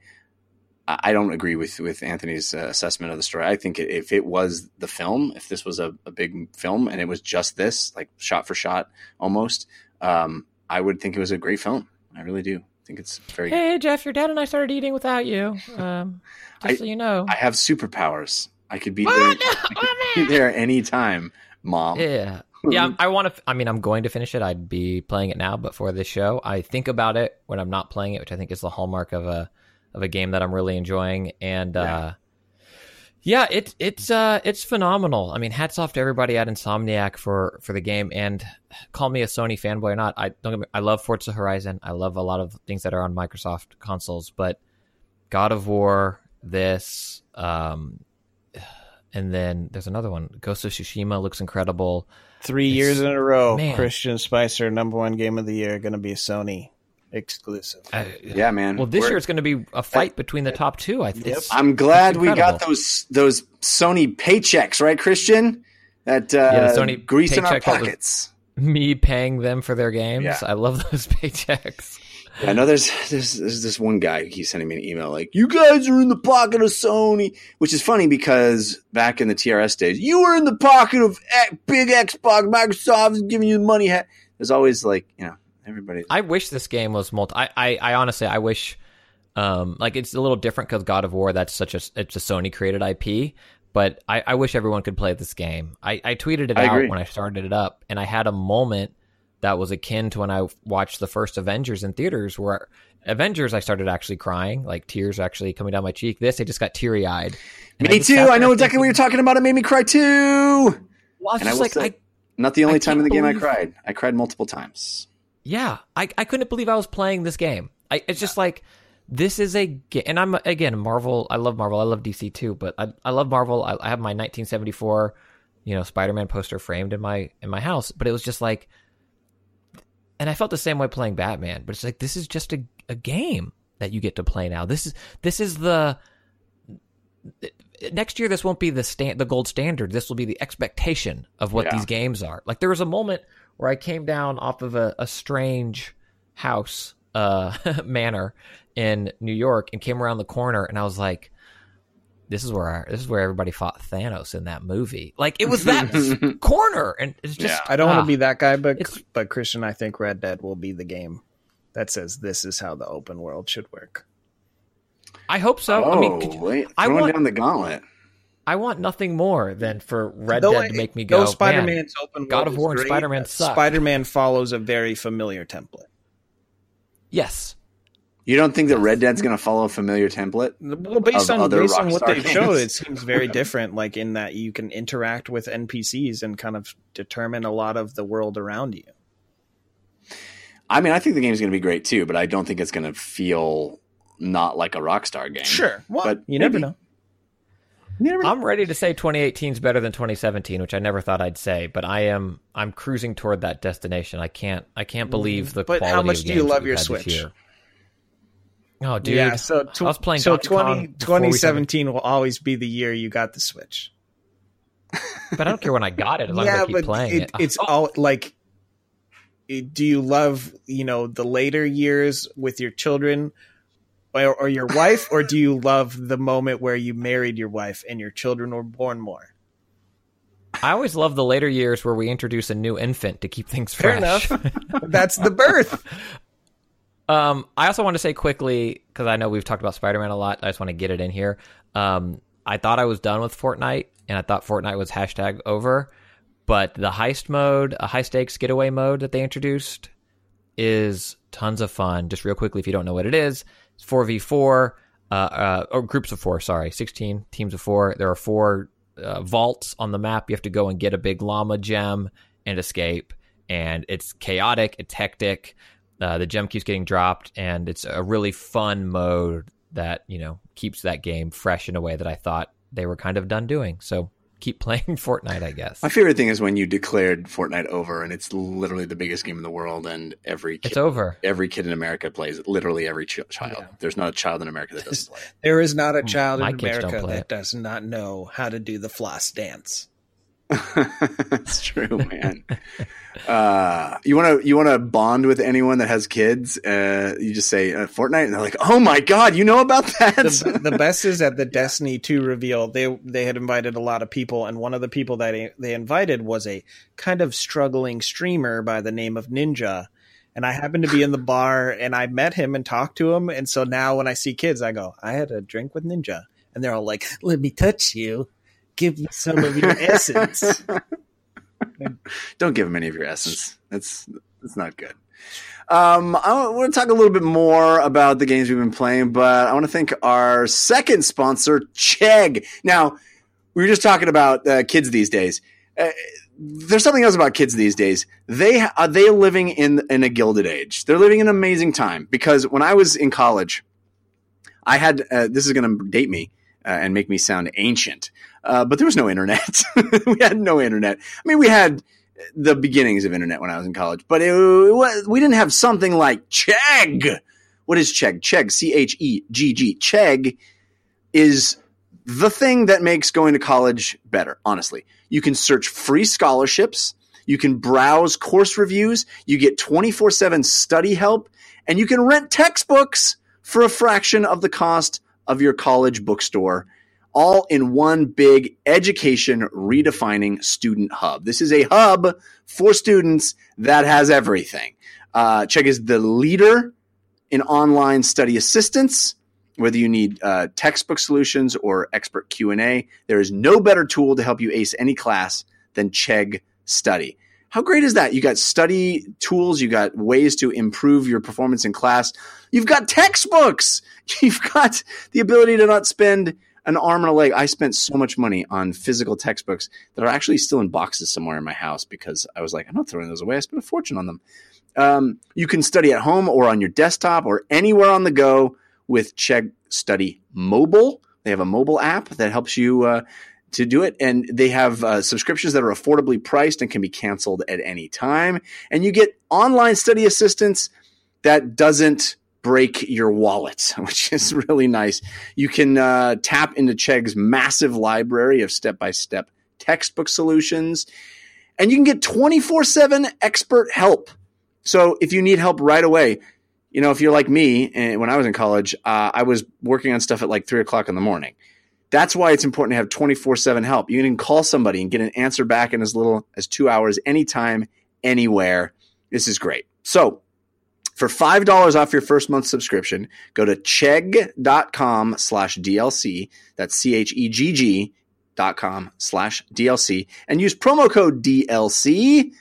I I don't agree with with Anthony's uh, assessment of the story. I think if it was the film, if this was a, a big film and it was just this, like shot for shot almost, um, I would think it was a great film. I really do. I think it's very. Hey Jeff, your dad and I started eating without you. Um, just I- so you know. I have superpowers. I could be there. I could be there anytime, mom. yeah. Yeah, I want to. I mean, I'm going to finish it. I'd be playing it now, but for this show, I think about it when I'm not playing it, which I think is the hallmark of a of a game that I'm really enjoying. And uh, yeah, it's it's uh, it's phenomenal. I mean, hats off to everybody at Insomniac for for the game. And call me a Sony fanboy or not, I don't. Get me, I love Forza Horizon. I love a lot of things that are on Microsoft consoles, but God of War, this, um, and then there's another one. Ghost of Tsushima looks incredible. Three It's- years in a row, man. Christian Spicer, number one game of the year, going to be a Sony exclusive. Uh, Yeah, man. Well, this We're- year it's going to be a fight between the top two. I think. I'm glad we got those those Sony paychecks, right, Christian? That uh, Yeah, Sony grease in our paycheck that was- pockets. Me paying them for their games. Yeah. I love those paychecks. I know there's, there's there's this one guy who keeps sending me an email like, "You guys are in the pocket of Sony," which is funny because back in the TRS days, you were in the pocket of big Xbox. Microsoft is giving you the money. There's always like, you know, everybody. I wish this game was multi. I, I, I honestly, I wish, um, like it's a little different because God of War. That's such a it's a Sony created IP. But I, I wish everyone could play this game. I, I tweeted it I out agree. when I started it up, and I had a moment that was akin to when I watched the first Avengers in theaters, where Avengers I started actually crying, like tears actually coming down my cheek. This I just got teary eyed. me too. I know exactly what you're talking about. It made me cry too. Well, I was And just will like, say- I, Not the only I time in the game I cried. I cried multiple times. Yeah, I, I couldn't believe I was playing this game. I, it's just like this is a game, and I'm again Marvel. I love Marvel. I love DC too, but I, I love Marvel. I, I have my 1974, you know, Spider-Man poster framed in my in my house. But it was just like, and I felt the same way playing Batman. But it's like this is just a, a game that you get to play now. This is this is the next year. This won't be the stand the gold standard. This will be the expectation of what Yeah. these games are. Like there was a moment where I came down off of a, a strange house uh manor in New York and came around the corner and I was like, this is where this is where everybody fought Thanos in that movie. Like it was that corner, and it's just Yeah. I don't want ah. to be that guy, but but Christian, I think Red Dead will be the game that says this is how the open world should work. I hope so. oh, I mean, could- wait, I want- down the gauntlet. I want nothing more than for Red Though Dead I- to make me go. though Man, Spider-Man's open world God of War and Spider-Man. Spider-Man follows a very familiar template. yes, You don't think that Red Dead's going to follow a familiar template? Well, based on based on what they've showed, it seems very different. Like in that you can interact with NPCs and kind of determine a lot of the world around you. I mean, I think the game's going to be great too, but I don't think it's going to feel not like a Rockstar game. Sure, well, but you never know. You never know. I'm ready to say 2018 is better than 2017, which I never thought I'd say, but I am. I'm cruising toward that destination. I can't. I can't believe mm. the But quality. how much of do you love your we've Switch? Oh, dude! yeah, so tw- I was playing so Donkey 20, before we started- 2017 will always be the year you got the Switch. but I don't care when I got it as long as I keep playing it. it's all like. do you love you know the later years with your children, or, or your wife, or do you love the moment where you married your wife and your children were born more? I always love the later years where we introduce a new infant to keep things Fair fresh. enough. That's the birth. Um, I also want to say quickly because I know we've talked about Spider-Man a lot. I just want to get it in here. Um, I thought I was done with Fortnite, and I thought Fortnite was hashtag over. But the heist mode, a high stakes getaway mode that they introduced, is tons of fun. Just real quickly, if you don't know what it is, it's four v four, uh, uh, or groups of four. Sorry, sixteen teams of four. There are four uh, vaults on the map. You have to go and get a big llama gem and escape. And it's chaotic. It's hectic. Uh, the gem keeps getting dropped, and it's a really fun mode that you know keeps that game fresh in a way that I thought they were kind of done doing. So keep playing Fortnite, I guess. My favorite thing is when you declared Fortnite over, and it's literally the biggest game in the world, and every kid, It's over. every kid in America plays it. Literally every ch- child. Yeah. There's not a child in America that doesn't play. it. There is not a child My in America that it. does not know how to do the floss dance. That's true, man. uh, you want to you want to bond with anyone that has kids? Uh, you just say uh, Fortnite, and they're like, "Oh my god, you know about that?" The, the best is at the Destiny 2 reveal. They they had invited a lot of people, and one of the people that they- they invited was a kind of struggling streamer by the name of Ninja. And I happened to be in the bar, and I met him and talked to him. And so now when I see kids, I go, "I had a drink with Ninja," and they're all like, "Let me touch you, give me some of your essence." Don't give them any of your essence. That's that's not good. Um, I want to talk a little bit more about the games we've been playing, but I want to thank our second sponsor, Chegg. Now, we were just talking about uh, kids these days. Uh, there's something else about kids these days. They are they living in in a gilded age. They're living an amazing time because when I was in college, I had uh, this is going to date me uh, and make me sound ancient, uh, but there was no internet. we had no internet. I mean, we had the beginnings of internet when I was in college, but it, wa- we didn't have something like Chegg. What is Chegg? Chegg, C H E G G. Chegg is the thing that makes going to college better, honestly. You can search free scholarships, you can browse course reviews, you get 24 7 study help, and you can rent textbooks for a fraction of the cost of your college bookstore, all in one big education redefining student hub. This is a hub for students that has everything. Uh, Chegg is the leader in online study assistance whether you need uh, textbook solutions or expert q&a there is no better tool to help you ace any class than chegg study. How great is that? You got study tools you got ways to improve your performance in class. You've got textbooks! You've got the ability to not spend an arm and a leg i spent so much money on physical textbooks that are actually still in boxes somewhere in my house because i was like i'm not throwing those away i spent a fortune on them um, you can study at home or on your desktop or anywhere on the go with Chegg Study Mobile. They have a mobile app that helps you uh, to do it, and they have uh, subscriptions that are affordably priced and can be canceled at any time. And you get online study assistance that doesn't break your wallet, which is really nice. You can uh, tap into Chegg's massive library of step by step textbook solutions, and you can get 24 7 expert help. So if you need help right away, you know, if you're like me, and when I was in college, uh, I was working on stuff at like three o'clock in the morning. That's why it's important to have 24 7 help. You can call somebody and get an answer back in as little as two hours, anytime, anywhere. This is great. So, for $5 off your first month subscription, go to chegg.com slash DLC. That's C H E G G dot com slash DLC and use promo code DLC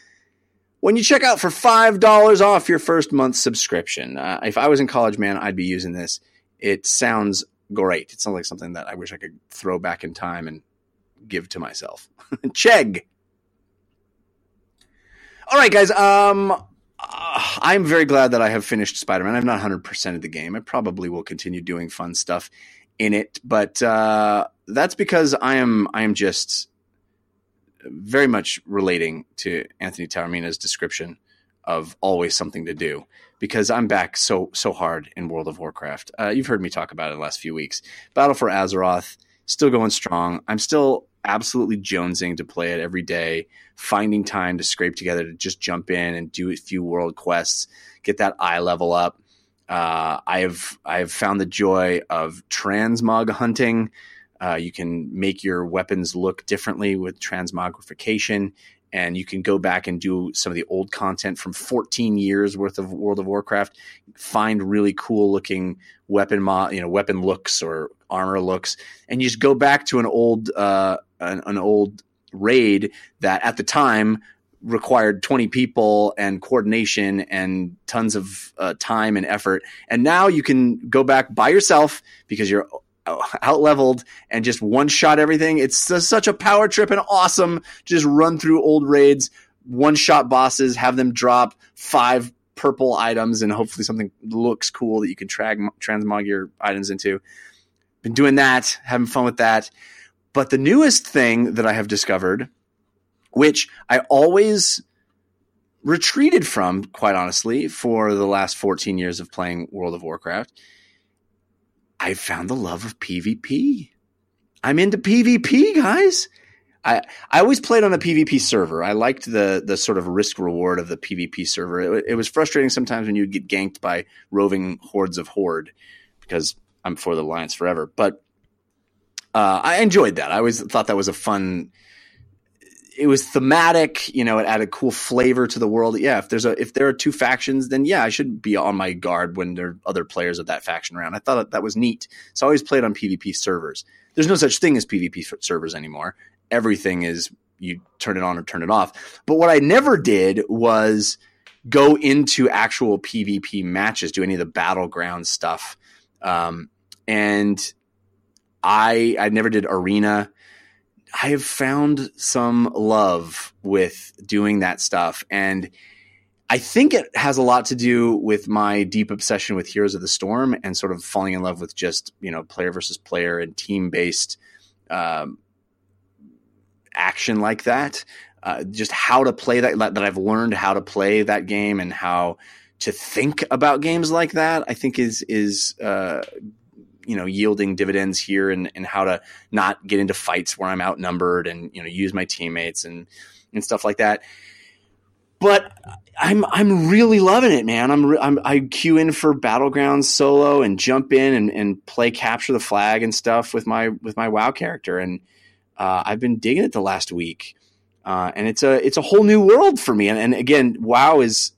when you check out for $5 off your first month subscription. Uh, if I was in college, man, I'd be using this. It sounds great. It sounds like something that I wish I could throw back in time and give to myself. Chegg. All right, guys. Um, uh, I'm very glad that I have finished Spider Man. I'm not 100% of the game. I probably will continue doing fun stuff in it, but uh, that's because I am I am just very much relating to Anthony Taormina's description of always something to do because I'm back so so hard in World of Warcraft. Uh, you've heard me talk about it the last few weeks. Battle for Azeroth still going strong. I'm still absolutely jonesing to play it every day, finding time to scrape together to just jump in and do a few world quests, get that iLevel up. Uh, I've I've found the joy of transmog hunting. Uh, you can make your weapons look differently with transmogrification, and you can go back and do some of the old content from 14 years worth of World of Warcraft. Find really cool looking weapon, mo- you know, weapon looks or armor looks, and you just go back to an old uh, an, an old raid that at the time required 20 people and coordination and tons of uh, time and effort. And now you can go back by yourself because you're out leveled and just one shot everything. It's such a power trip and awesome. Just run through old raids, one shot bosses, have them drop five purple items, and hopefully something looks cool that you can trag, transmog your items into. Been doing that, having fun with that. But the newest thing that I have discovered, which I always retreated from, quite honestly, for the last 14 years of playing World of Warcraft, I found the love of PvP. I'm into PvP, guys. I I always played on a PvP server. I liked the the sort of risk reward of the PvP server. It, it was frustrating sometimes when you'd get ganked by roving hordes of horde because I'm for the Alliance forever. But uh, I enjoyed that. I always thought that was a fun. It was thematic, you know. It added cool flavor to the world. Yeah, if there's a if there are two factions, then yeah, I should be on my guard when there are other players of that faction around. I thought that, that was neat. So I always played on PvP servers. There's no such thing as PvP servers anymore. Everything is you turn it on or turn it off. But what I never did was go into actual PvP matches, do any of the battleground stuff. Um, and I I never did arena. I have found some love with doing that stuff and I think it has a lot to do with my deep obsession with Heroes of the Storm and sort of falling in love with just, you know, player versus player and team based um, action like that. Uh, just how to play that, that I've learned how to play that game and how to think about games like that, I think is, is, uh, you know yielding dividends here and, and how to not get into fights where I'm outnumbered and you know use my teammates and and stuff like that. But I'm I'm really loving it, man. I'm, I'm I queue in for battlegrounds solo and jump in and, and play capture the flag and stuff with my with my WoW character, and uh, I've been digging it the last week. Uh, and it's a it's a whole new world for me. And, and again, WoW is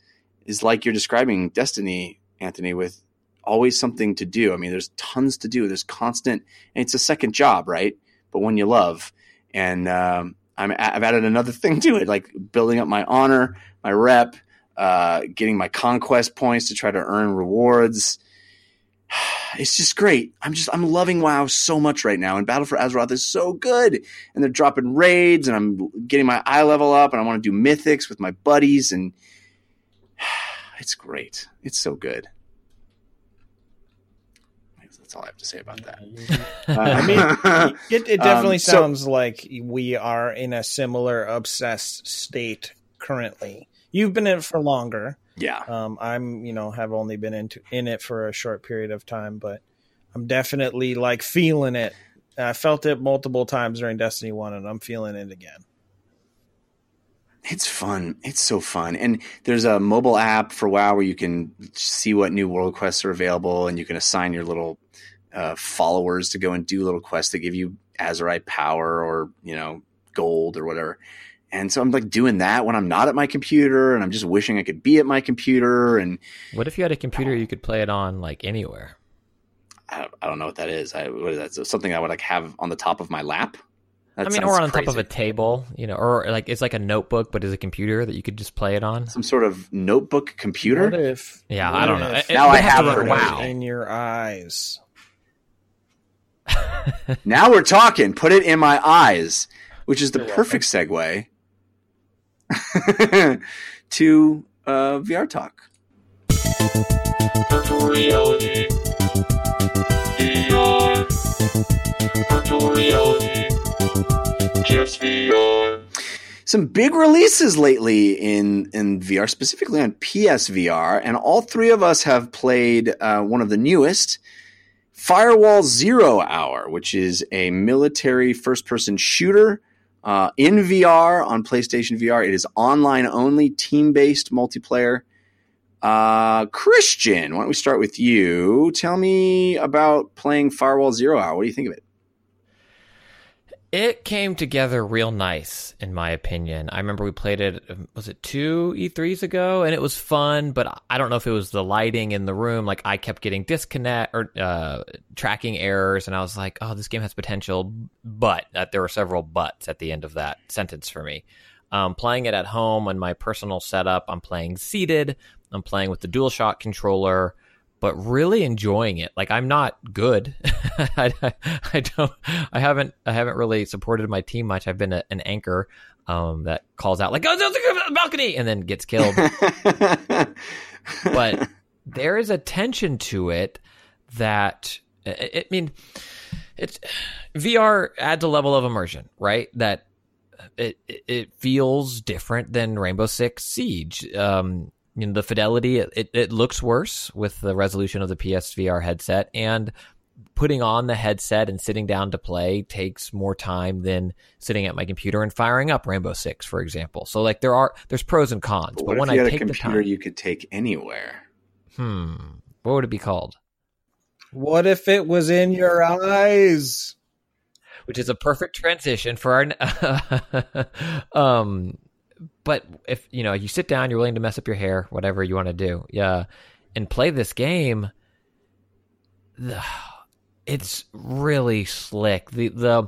is like you're describing Destiny, Anthony, with always something to do. I mean, there's tons to do. There's constant, and it's a second job, right? But one you love, and um, I'm I've added another thing to it, like building up my honor, my rep, uh, getting my conquest points to try to earn rewards. It's just great. I'm just I'm loving WoW so much right now, and Battle for Azeroth is so good. And they're dropping raids, and I'm getting my iLevel up, and I want to do mythics with my buddies, and it's great. It's so good. That's all I have to say about that. I mean, it, it definitely Um, so- sounds like we are in a similar obsessed state currently. You've been in it for longer. Yeah. Um, I'm, you know, have only been into in it for a short period of time, but I'm definitely like feeling it. I felt it multiple times during Destiny One, and I'm feeling it again. It's fun. It's so fun. And there's a mobile app for WoW where you can see what new world quests are available and you can assign your little uh, followers to go and do little quests that give you Azerite power or you know gold or whatever. And so I'm like doing that when I'm not at my computer, and I'm just wishing I could be at my computer. And What if you had a computer you could play it on like anywhere? I don't, I don't know what that is. I what is that? So something I would like have on the top of my lap. That I mean, sounds or on top of a table, you know, or like it's like a notebook, but is a computer that you could just play it on. some sort of notebook computer. What if? Yeah, what I don't know. if It- Now I would have heard it. wow. in your eyes. Now we're talking. Put it in my eyes, which is the perfect segue to uh, VR talk. Virtual reality. VR. Virtual reality. VR. Some big releases lately in in VR, specifically on PSVR, and all three of us have played uh, one of the newest, Firewall Zero Hour, which is a military first person shooter uh, in VR on PlayStation VR. It is online only, team based multiplayer. Uh, Christian, why don't we start with you? Tell me about playing Firewall Zero Hour. What do you think of it? It came together real nice, in my opinion. I remember we played it, was it two E3s ago? And it was fun, but I don't know if it was the lighting in the room. Like, I kept getting disconnect or uh, tracking errors, and I was like, oh, this game has potential. But uh, there were several buts at the end of that sentence for me. Um, playing it at home on my personal setup, I'm playing seated, I'm playing with the DualShock controller but really enjoying it. Like I'm not good. I, I don't. I haven't. I haven't really supported my team much. I've been a, an anchor um, that calls out like, "Go to the balcony," and then gets killed. but there is a tension to it that I, I mean, it's VR adds a level of immersion, right? That it it- it feels different than Rainbow Six Siege. Um, you know, the fidelity it, it looks worse with the resolution of the PSVR headset, and putting on the headset and sitting down to play takes more time than sitting at my computer and firing up Rainbow Six, for example. So like there are there's pros and cons, But but, what when if you I had a take the computer time, you could take anywhere? hmm, what would it be called? What if it was in your eyes? which is a perfect transition for our um but if you know you sit down you're willing to mess up your hair whatever you want to do yeah and play this game the- it's really slick the the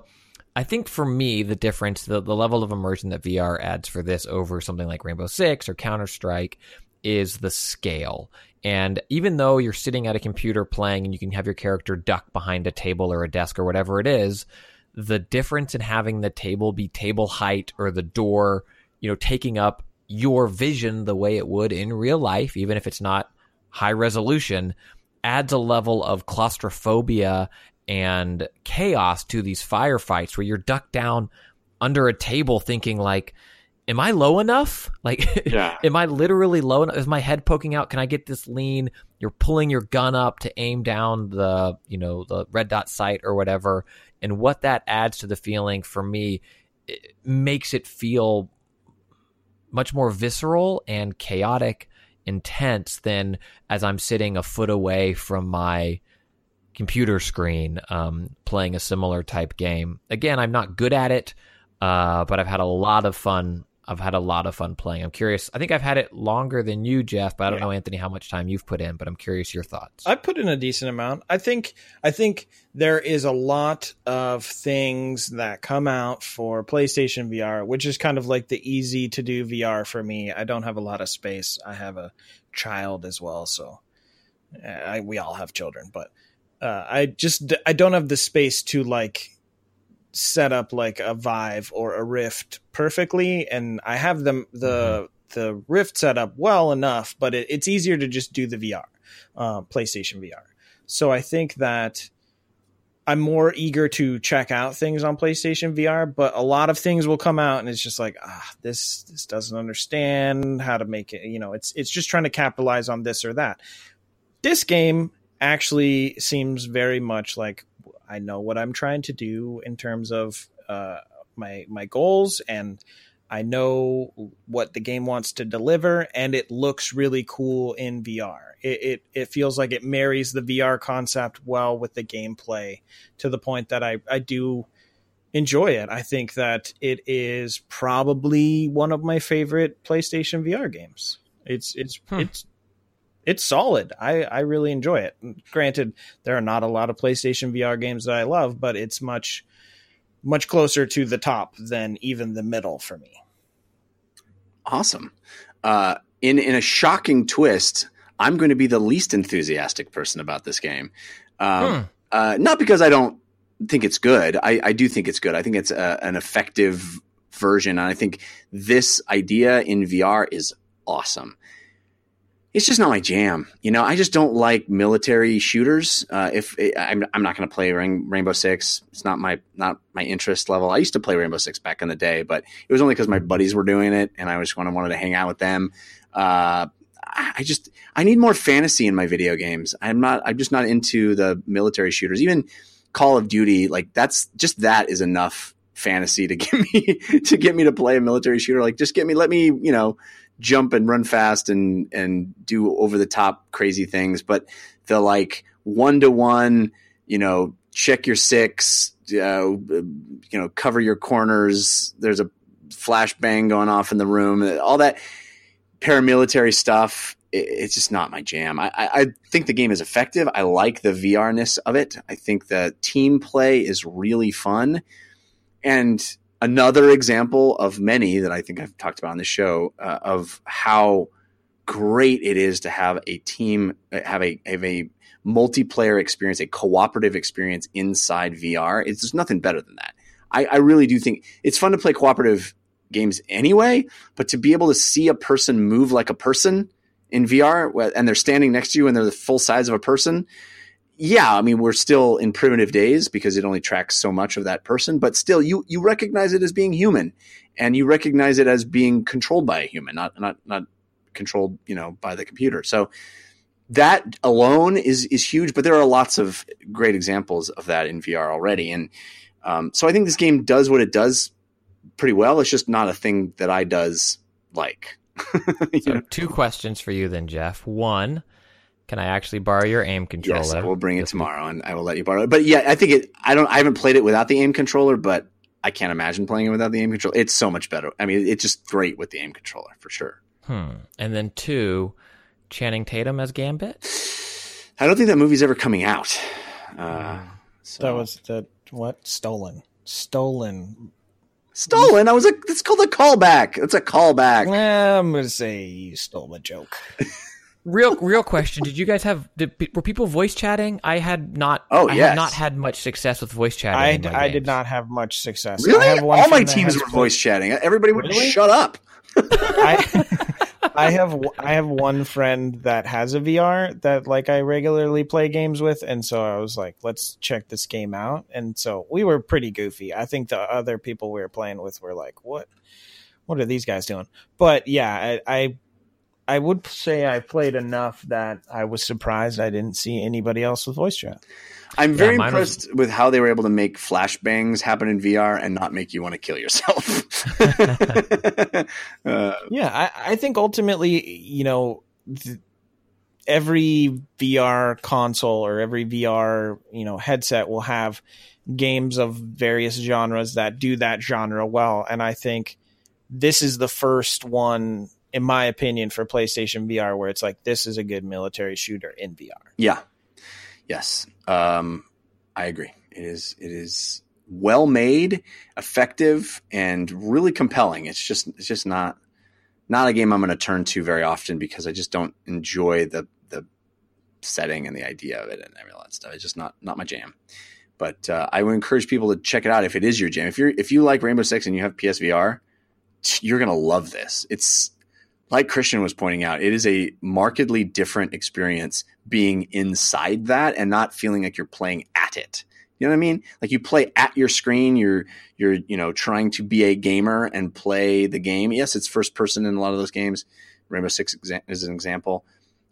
I think for me the difference the, the level of immersion that VR adds for this over something like Rainbow Six or Counter Strike is the scale. And even though you're sitting at a computer playing and you can have your character duck behind a table or a desk or whatever it is, the difference in having the table be table height or the door, you know, taking up your vision the way it would in real life, even if it's not high resolution, adds a level of claustrophobia and chaos to these firefights where you're ducked down under a table thinking like am i low enough? Like Yeah. am i literally low enough? Is my head poking out? Can i get this lean? You're pulling your gun up to aim down the you know the red dot sight or whatever. And what that adds to the feeling for me it makes it feel much more visceral and chaotic intense than as i'm sitting a foot away from my computer screen um, playing a similar type game. Again, I'm not good at it, uh, but I've had a lot of fun. I've had a lot of fun playing. I'm curious. I think I've had it longer than you, Jeff, but I don't know, Anthony, how much time you've put in. But I'm curious your thoughts. I put in a decent amount. I think I think there is a lot of things that come out for PlayStation VR, which is kind of like the easy to do VR for me. I don't have a lot of space. I have a child as well, so uh, I, we all have children, but uh, I just I don't have the space to like set up like a Vive or a Rift perfectly, and I have them the the Rift set up well enough, but it, it's easier to just do the VR, uh, PlayStation VR. So I think that I'm more eager to check out things on PlayStation VR, but a lot of things will come out and it's just like, ah, this this doesn't understand how to make it. You know, it's it's just trying to capitalize on this or that. This game actually seems very much like I know what I'm trying to do in terms of uh, my my goals, and I know what the game wants to deliver, and it looks really cool in VR. It, it it feels like it marries the VR concept well with the gameplay to the point that I I do enjoy it. I think that it is probably one of my favorite PlayStation VR games. It's it's Hmm. it's it's solid. I I really enjoy it. Granted, there are not a lot of PlayStation VR games that I love, but it's much much closer to the top than even the middle for me. Awesome. Uh, in in a shocking twist, I'm going to be the least enthusiastic person about this game. Um, Hmm. uh, not because I don't think it's good. I, I do think it's good. I think it's a, an effective version, and I think this idea in VR is awesome. It's just not my jam. You know, I just don't like military shooters. Uh, if I'm, I'm not going to play Rain, Rainbow Six, it's not my not my interest level. I used to play Rainbow Six back in the day, but it was only because my buddies were doing it, and I just wanted wanted to hang out with them. Uh, I just I need more fantasy in my video games. I'm not. I'm just not into the military shooters. Even Call of Duty, like that's just that is enough fantasy to get me to get me to play a military shooter. Like just get me, let me, you know, jump and run fast and and do over the top crazy things. But the like one to one, you know, check your six, uh, you know, cover your corners. There's a flashbang going off in the room. All that paramilitary stuff. it- It's just not my jam. I, I, I think the game is effective. I like the VRness of it. I think the team play is really fun. And another example of many that I think I've talked about on the show uh, of how great it is to have a team, uh, have a have a multiplayer experience, a cooperative experience inside VR. It's there's nothing better than that. I, I really do think it's fun to play cooperative games anyway, but to be able to see a person move like a person in VR and they're standing next to you and they're the full size of a person. Yeah, I mean we're still in primitive days because it only tracks so much of that person, but still you you recognize it as being human and you recognize it as being controlled by a human, not not not controlled, you know, by the computer. So that alone is is huge, but there are lots of great examples of that in VR already. And um, so I think this game does what it does pretty well. It's just not a thing that I does like. So know? two questions for you then, Jeff. One, can I actually borrow your aim controller? Yes, I will bring it tomorrow, and I will let you borrow it. But yeah, I think it. I don't. I haven't played it without the aim controller, but I can't imagine playing it without the aim controller. It's so much better. I mean, it's just great with the aim controller for sure. Hmm. And then two, Channing Tatum as Gambit. I don't think that movie's ever coming out. Uh, so. That was the what stolen, stolen. stolen. I was like, It's called a callback. It's a callback. I'm gonna say you stole the joke. Real, real question. Did you guys have? Did, were people voice chatting? I had not. Oh, I yes. had not had much success with voice chatting. I, in my I did not have much success. Really? I have one All my teams were played- voice chatting. Everybody would Really? shut up. I, I have I have one friend that has a VR that like I regularly play games with, and so I was like, let's check this game out. And so we were pretty goofy. I think the other people we were playing with were like, what, what are these guys doing? But yeah, I. I I would say I played enough that I was surprised I didn't see anybody else with voice chat. I'm very mine was- impressed with how they were able to make flashbangs happen in VR and not make you want to kill yourself. uh, Yeah, I, I think ultimately, you know, th- every VR console or every VR, you know, headset will have games of various genres that do that genre well. And I think this is the first one, in my opinion, for PlayStation VR where it's like, this is a good military shooter in VR. yeah. Yes. Um, I agree. It is. It is well made, effective, and really compelling. It's just. It's just not. Not a game I'm going to turn to very often because I just don't enjoy the the setting and the idea of it and all that stuff. It's just not not my jam. But uh, I would encourage people to check it out if it is your jam. If you're if you like Rainbow Six and you have PSVR, you're gonna love this. It's like Christian was pointing out, it is a markedly different experience being inside that and not feeling like you're playing at it. You know what I mean? Like you play at your screen, you're you're you know trying to be a gamer and play the game. Yes, it's first person in a lot of those games. Rainbow Six is an example.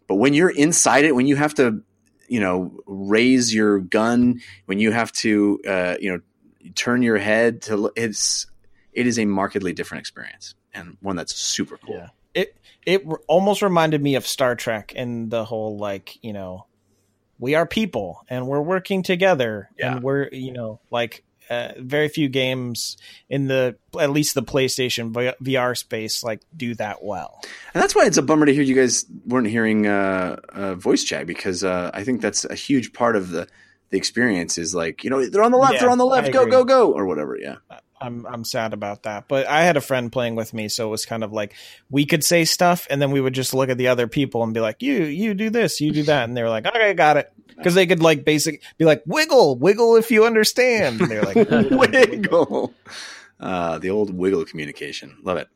But when you're inside it, when you have to, you know, raise your gun, when you have to, uh, you know, turn your head to, it's it is a markedly different experience and one that's super cool. Yeah. It it almost reminded me of Star Trek and the whole like you know, we are people and we're working together Yeah. and we're you know like uh, very few games in the at least the PlayStation VR space like do that well. And that's why it's a bummer to hear you guys weren't hearing uh, uh, voice chat because uh, I think that's a huge part of the the experience is like you know they're on the left, Yeah, they're on the left, go go go or whatever. Yeah, I'm I'm sad about that. But I had a friend playing with me, so it was kind of like we could say stuff, and then we would just look at the other people and be like, "You you do this, you do that," and they were like, "Okay, got it," because they could like basic be like, "Wiggle, wiggle if you understand." And they're like, wiggle. Uh, the old wiggle communication. Love it.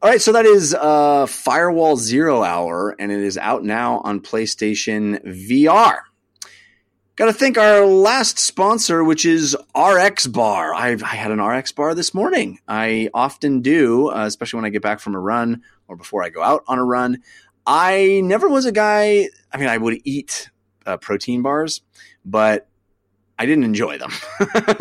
All right, so that is uh, Firewall Zero Hour, and it is out now on PlayStation VR. Got to thank our last sponsor, which is RX Bar. I've, I had an RX Bar this morning. I often do, uh, especially when I get back from a run or before I go out on a run. I never was a guy, I mean, I would eat uh, protein bars, but I didn't enjoy them.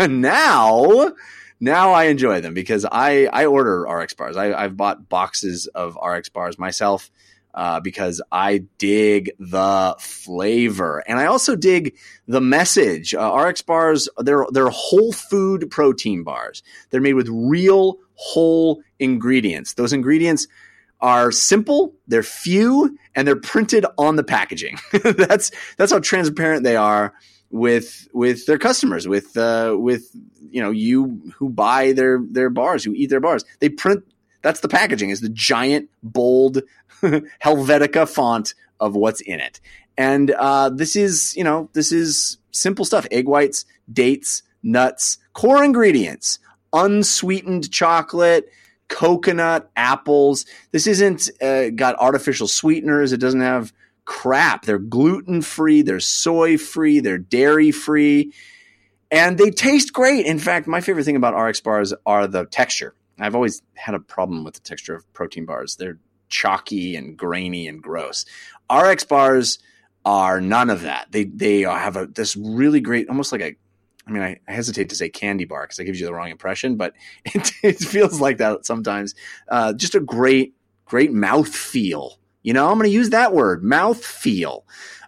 now, now I enjoy them because I, I order RX bars. I, I've bought boxes of RX bars myself uh, because I dig the flavor and I also dig the message. Uh, RX bars, they're, they're whole food protein bars. They're made with real whole ingredients. Those ingredients are simple, they're few, and they're printed on the packaging. that's that's how transparent they are with with their customers, with uh, with you know you who buy their their bars, who eat their bars. They print. That's the packaging. Is the giant bold Helvetica font of what's in it, and uh, this is you know this is simple stuff: egg whites, dates, nuts, core ingredients, unsweetened chocolate coconut, apples. This isn't uh, got artificial sweeteners. It doesn't have crap. They're gluten free. They're soy free. They're dairy free, and they taste great. In fact, my favorite thing about RX bars are the texture. I've always had a problem with the texture of protein bars. They're chalky and grainy and gross. RX bars are none of that. They they have a this really great, almost like a I mean, I, hesitate to say candy bar because that gives you the wrong impression, but it, it feels like that sometimes. Uh, just a great, great mouth feel. You know, I'm going to use that word, mouth feel.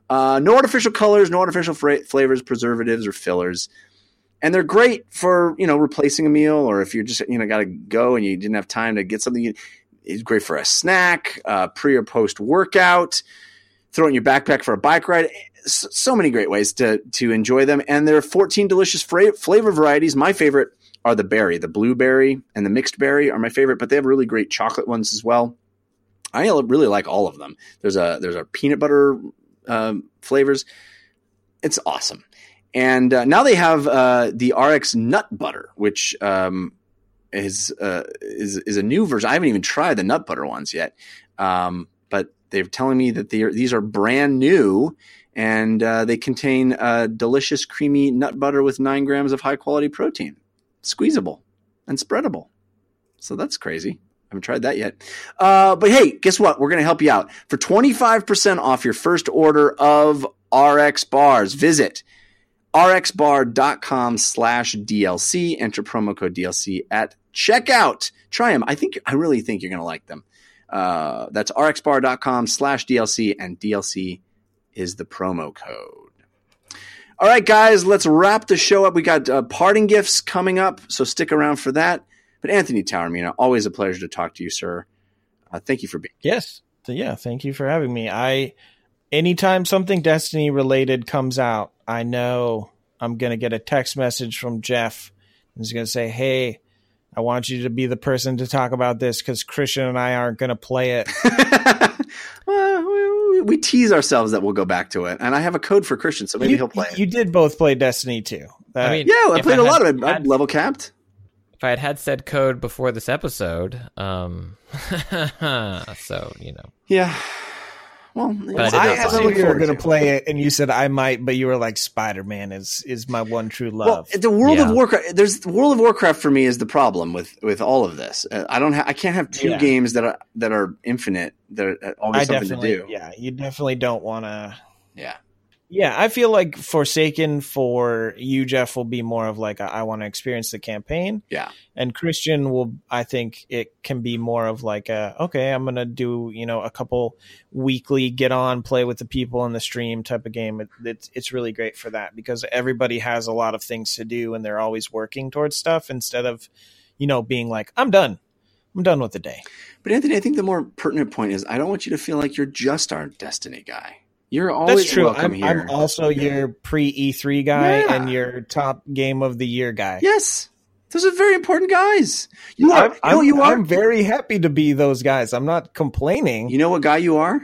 Uh, no artificial colors, no artificial fra- flavors, preservatives, or fillers. And they're great for, you know, replacing a meal or if you're just, you know, got to go and you didn't have time to get something. It's great for a snack, uh, pre or post workout, throw it in your backpack for a bike ride so many great ways to to enjoy them. And there are 14 delicious fra- flavor varieties. My favorite are the berry the blueberry and the mixed berry are my favorite but they have really great chocolate ones as well. I really like all of them. There's a there's a peanut butter um, flavors. It's awesome. And uh, now they have uh, the rx nut butter which um, is uh, is is a new version i haven't even tried the nut butter ones yet um, but they're telling me that they are, these are brand new and uh, they contain uh, delicious, creamy nut butter with nine grams of high quality protein, squeezable and spreadable. So that's crazy. I haven't tried that yet. Uh, but hey, guess what? We're going to help you out. For 25% off your first order of RX bars, visit rxbar.com slash DLC. Enter promo code DLC at checkout. Try them. I think, I really think you're going to like them. Uh, that's rxbar.com slash DLC and DLC is the promo code. All right, guys, let's wrap the show up. We got uh, parting gifts coming up, so stick around for that. But Anthony Taormina, always a pleasure to talk to you, sir. Uh, thank you for being. Yes. Yeah, thank you for having me. I anytime something Destiny related comes out, I know I'm to get a text message from Jeff. He's to say, "Hey, I want you to be the person to talk about this cuz Christian and I aren't going to play it." well, we, we tease ourselves that we'll go back to it, and I have a code for Christian, so maybe you, he'll play it. You did both play Destiny too. I mean, yeah, I if played a had lot of it. I'm level capped. if I had had said code before this episode, um, so you know, Yeah. Well, I did I not asked play you it. you were going to play it, and you said I might, but you were like, "Spider Man is is my one true Well, love." the World Yeah. of Warcraft. There's World of Warcraft for me is the problem with with all of this. Uh, I don't. Ha- I can't have two Yeah. games that are that are infinite. That are uh, always I something to do. yeah, you definitely don't want to. Yeah. Yeah, I feel like Forsaken for you, Jeff, will be more of like a, I want to experience the campaign. Yeah. and Christian will. I think it can be more of like a okay, I'm gonna do you know a couple weekly get on play with the people in the stream type of game. It, it's it's really great for that because everybody has a lot of things to do and they're always working towards stuff instead of you know being like I'm done, I'm done with the day. But Anthony, I think the more pertinent point is I don't want you to feel like you're just our Destiny guy. You're always That's true. welcome I'm, here. I'm also your pre E3 guy Yeah. and your top game of the year guy. yes, those are very important guys. You are. I'm, you know what I'm- you are. I'm very happy to be those guys. I'm not complaining. you know what guy you are?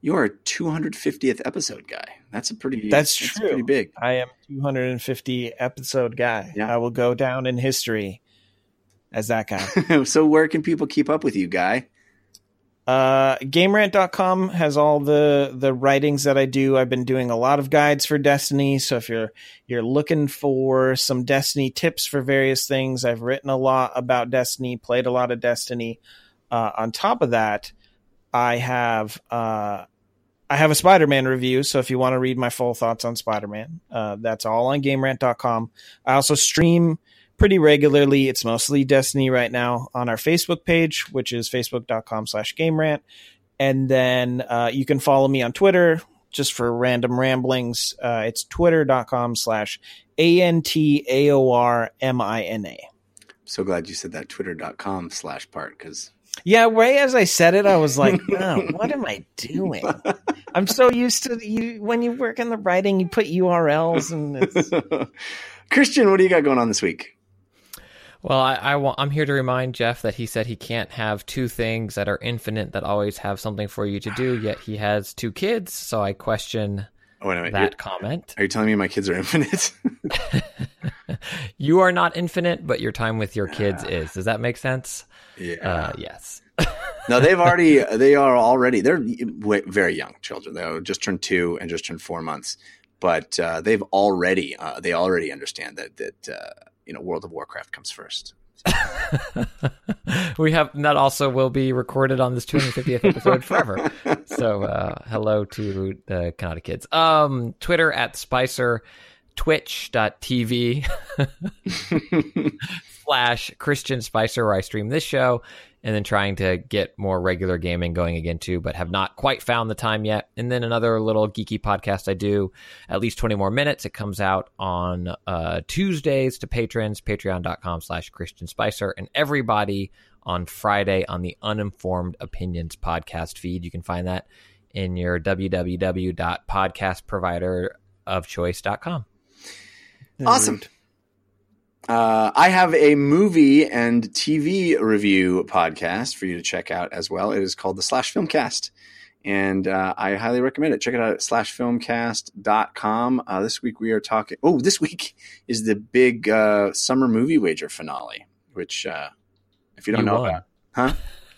You are a 250th episode guy. That's a pretty. That's true. Pretty big. I am 250 episode guy. Yeah. I will go down in history as that guy. so where can people keep up with you, guy? Uh, GameRant.com has all the the writings that I do. I've been doing a lot of guides for Destiny. So if you're you're looking for some Destiny tips for various things, I've written a lot about Destiny, played a lot of Destiny. Uh, on top of that, I have uh, I have a Spider-Man review. So if you want to read my full thoughts on Spider-Man, uh, that's all on GameRant.com. I also stream pretty regularly. It's mostly Destiny right now on our Facebook page, which is facebook.com slash game rant. And then uh, you can follow me on Twitter just for random ramblings. Uh, it's twitter.com slash A-N-T-A-O-R-M-I-N-A. So glad you said that twitter.com slash part because Yeah, right as I said it, I was like, oh, what am I doing? I'm so used to you when you work in the writing, you put URLs and it's, Christian, what do you got going on this week? Well, I, I want, I'm here to remind Jeff that he said he can't have two things that are infinite that always have something for you to do, yet he has two kids. So I question Oh, wait a minute. that comment. Are you telling me my kids are infinite? You are not infinite, but your time with your kids is. Does that make sense? yeah. Uh, yes. no, they've already. They are already. They're very young children. They just turned two and just turned four months. But uh, they've already. Uh, they already understand that that uh, you know World of Warcraft comes first. we have that also will be recorded on this 250th episode forever. So uh, hello to the Cannata kids. Um, Twitter at Spicer, Twitch.tv slash Christian Spicer, where I stream this show, and then trying to get more regular gaming going again too, but have not quite found the time yet. And then another little geeky podcast I do, at least 20 more minutes. It comes out on uh, Tuesdays to patrons, patreon.com slash Christian Spicer, and everybody on Friday on the Uninformed Opinions podcast feed. You can find that in your www.podcastproviderofchoice.com. Awesome. Uh, I have a movie and TV review podcast for you to check out as well. It is called the Slash Filmcast. And uh, I highly recommend it. Check it out at slashfilmcast.com. Uh, this week we are talking. Oh, this week is the big uh, summer movie wager finale, which, uh, if you don't You know won. about, huh?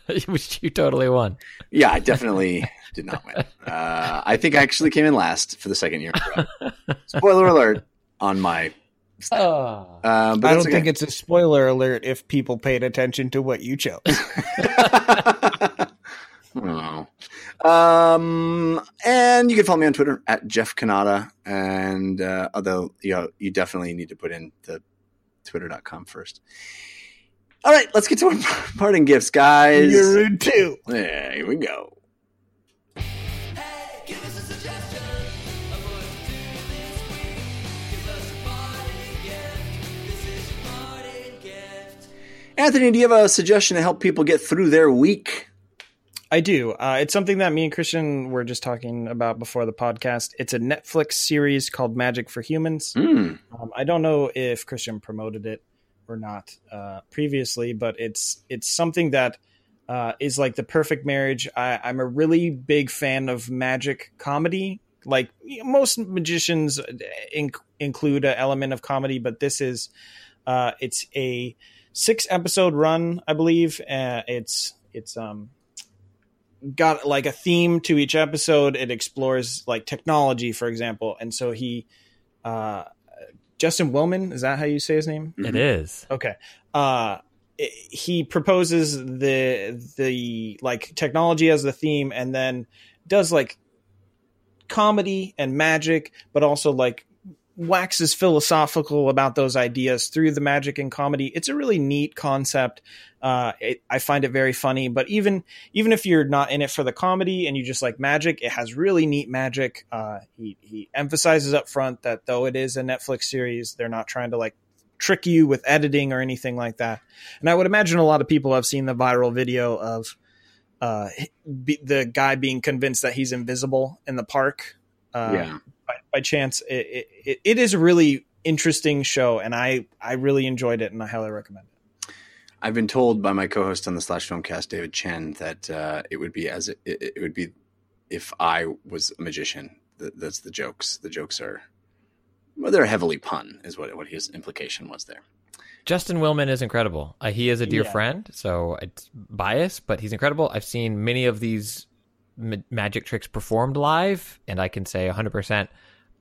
Which you totally won. Yeah, I definitely did not win. Uh, I think I actually came in last for the second year. in a row. Spoiler alert on my. Oh. Uh, but I don't think it's a spoiler alert if people paid attention to what you chose. Oh. Um, and you can follow me on Twitter at Jeff Cannata. And uh, although you know, you definitely need to put in the twitter.com first. All right, let's get to our parting gifts, guys. You're rude too. Yeah, here we go. Anthony, do you have a suggestion to help people get through their week? I do. Uh, it's something that me and Christian were just talking about before the podcast. It's a Netflix series called Magic for Humans. Hmm. Um, I don't know if Christian promoted it or not uh, previously, but it's it's something that uh, is like the perfect marriage. I, I'm a really big fan of magic comedy. Like you know, most magicians in, include an element of comedy, but this is uh, it's a six episode run, I believe. Uh, it's it's um got like a theme to each episode. It explores like technology, for example, and so he uh, Justin Willman is that how you say his name? It is. Okay. Uh he proposes the the like technology as the theme and then does like comedy and magic, but also like waxes philosophical about those ideas through the magic and comedy. It's a really neat concept. Uh, it, I find it very funny, but even even if you're not in it for the comedy and you just like magic, it has really neat magic. Uh, he he emphasizes up front that though it is a Netflix series, they're not trying to like trick you with editing or anything like that. And I would imagine a lot of people have seen the viral video of uh, the guy being convinced that he's invisible in the park. Uh, yeah. By, by chance, it, it, it is a really interesting show, and I I really enjoyed it, and I highly recommend it. I've been told by my co-host on the Slash Filmcast, David Chen, that uh, it would be as it, it, it would be if I was a magician. Th- That's the jokes. The jokes are well, they're heavily pun, is what what his implication was there. Justin Willman is incredible. Uh, he is a dear Yeah. friend, so it's biased, but he's incredible. I've seen many of these ma- magic tricks performed live, and I can say 100%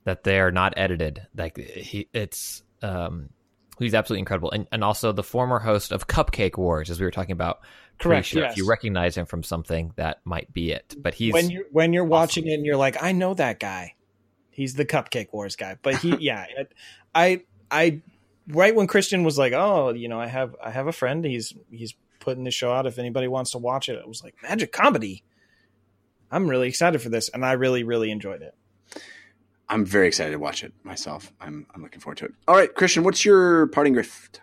that they are not edited. Like he, it's um, he's absolutely incredible, and and also the former host of Cupcake Wars, as we were talking about. Correct, yes. If you recognize him from something, that might be it. But he's when you're when you're watching it and you're like, I know that guy. He's the Cupcake Wars guy. But he, yeah, it, I, I, right when Christian was like, oh, you know, I have, I have a friend. He's, he's putting the show out. If anybody wants to watch it, it was like magic comedy. I'm really excited for this, and I really, really enjoyed it. I'm very excited to watch it myself. I'm I'm looking forward to it. All right, Christian, what's your parting gift?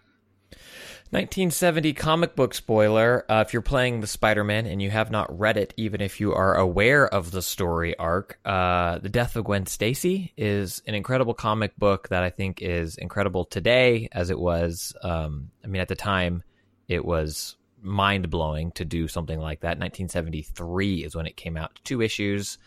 1970 comic book spoiler. Uh, if you're playing the Spider-Man and you have not read it, even if you are aware of the story arc, uh, the death of Gwen Stacy is an incredible comic book that I think is incredible today, as it was. Um, I mean, at the time, it was mind blowing to do something like that. 1973 is when it came out, two issues,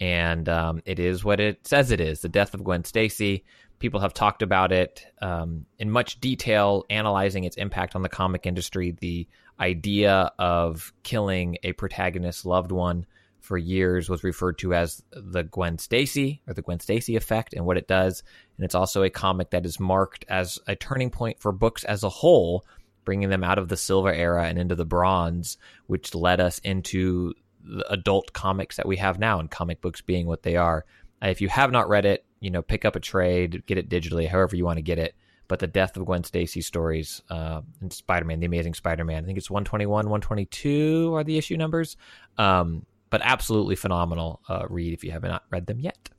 and um, it is what it says it is. The death of Gwen Stacy people have talked about it um, in much detail, analyzing its impact on the comic industry. The idea of killing a protagonist's loved one for years was referred to as the Gwen Stacy or the Gwen Stacy effect, and what it does. And it's also a comic that is marked as a turning point for books as a whole, bringing them out of the silver era and into the bronze, which led us into the adult comics that we have now, and comic books being what they are. Uh, If you have not read it, you know, pick up a trade, get it digitally, however you want to get it. But the death of Gwen Stacy stories uh, and Spider Man, the Amazing Spider Man, I think it's 121, 122 are the issue numbers. Um, but absolutely phenomenal uh, read if you have not read them yet.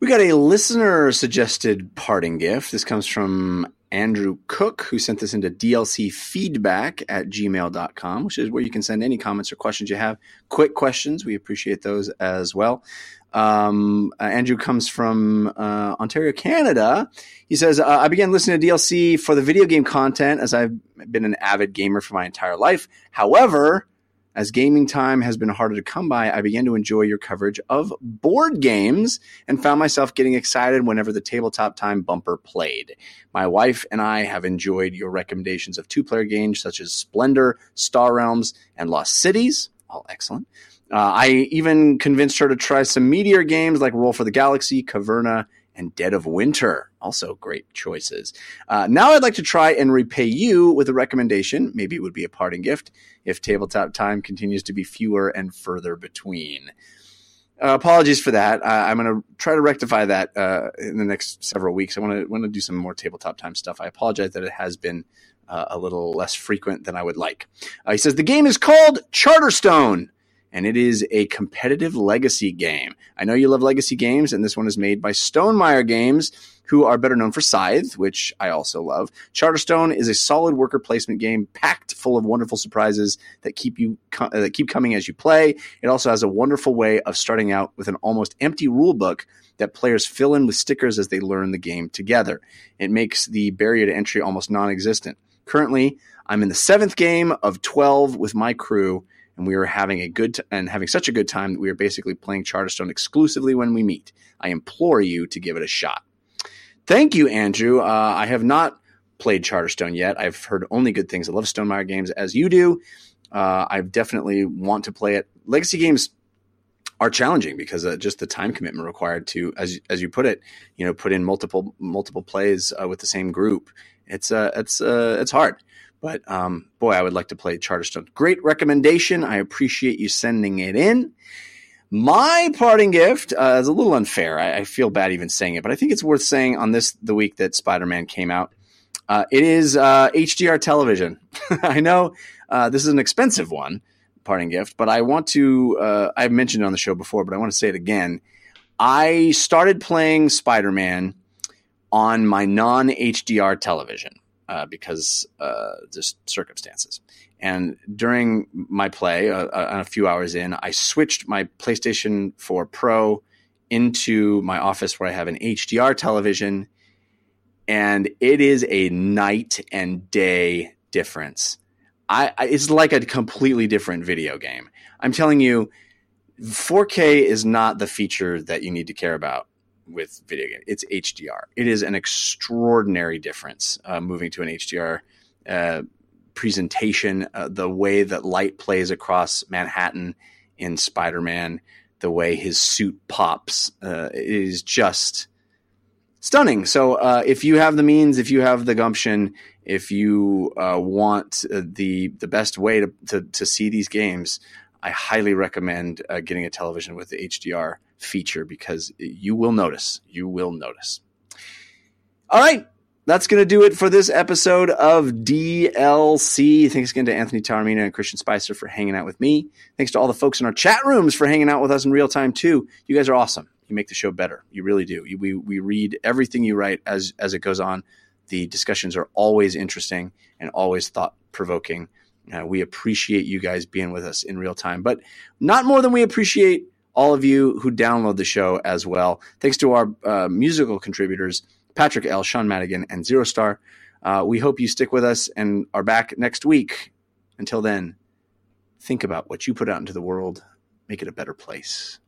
We got a listener suggested parting gift. This comes from Andrew Cook, who sent this into DLC feedback at gmail.com, which is where you can send any comments or questions you have. Quick questions. We appreciate those as well. Um, uh, Andrew comes from uh, Ontario, Canada. He says, uh, I began listening to DLC for the video game content as I've been an avid gamer for my entire life. However, as gaming time has been harder to come by, I began to enjoy your coverage of board games and found myself getting excited whenever the tabletop time bumper played. My wife and I have enjoyed your recommendations of two player games such as Splendor, Star Realms, and Lost Cities. All excellent. Uh, I even convinced her to try some meteor games like Roll for the Galaxy, Caverna, and Dead of Winter. Also great choices. Uh, now I'd like to try and repay you with a recommendation. Maybe it would be a parting gift if tabletop time continues to be fewer and further between. Uh, apologies for that. Uh, I'm going to try to rectify that uh, in the next several weeks. I want to want to do some more tabletop time stuff. I apologize that it has been uh, a little less frequent than I would like. Uh, he says the game is called Charterstone and it is a competitive legacy game. I know you love legacy games, and this one is made by Stonemaier Games, who are better known for Scythe, which I also love. Charterstone is a solid worker placement game packed full of wonderful surprises that keep you uh, that keep coming as you play. It also has a wonderful way of starting out with an almost empty rule book that players fill in with stickers as they learn the game together. It makes the barrier to entry almost non-existent. Currently, I'm in the seventh game of 12 with my crew, and we are having a good t- and having such a good time that we are basically playing Charterstone exclusively when we meet. I implore you to give it a shot. Thank you, Andrew. Uh, I have not played Charterstone yet. I've heard only good things. I love Stonemaier games as you do. Uh, I definitely want to play it. Legacy games are challenging because uh, just the time commitment required to, as as you put it, you know, put in multiple multiple plays uh, with the same group. It's uh, it's uh, it's hard. But um, boy, I would like to play Charterstone. Great recommendation. I appreciate you sending it in. My parting gift uh, is a little unfair. I, I feel bad even saying it, but I think it's worth saying on this the week that Spider Man came out. Uh, it is uh, HDR television. I know uh, this is an expensive one, parting gift, but I want to. Uh, I've mentioned it on the show before, but I want to say it again. I started playing Spider Man on my non HDR television uh, because uh, just circumstances. And during my play, uh, uh, a few hours in, I switched my PlayStation 4 Pro into my office where I have an HDR television, and it is a night and day difference. I, I it's like a completely different video game. I'm telling you, 4K is not the feature that you need to care about with video game. It's HDR. It is an extraordinary difference uh, moving to an HDR uh, presentation. Uh, the way that light plays across Manhattan in Spider Man, the way his suit pops, uh, is just stunning. So uh, if you have the means, if you have the gumption, if you uh, want the the best way to, to to see these games, I highly recommend getting a television with the HDR feature because you will notice. You will notice. All right. That's going to do it for this episode of DLC. Thanks again to Anthony Taormina and Christian Spicer for hanging out with me. Thanks to all the folks in our chat rooms for hanging out with us in real time, too. You guys are awesome. You make the show better. You really do. We, we read everything you write as, as it goes on. The discussions are always interesting and always thought provoking. Uh, we appreciate you guys being with us in real time, but not more than we appreciate all of you who download the show as well. Thanks to our uh, musical contributors, Patrick L., Sean Madigan, and Zero Star. Uh, we hope you stick with us and are back next week. Until then, think about what you put out into the world, make it a better place.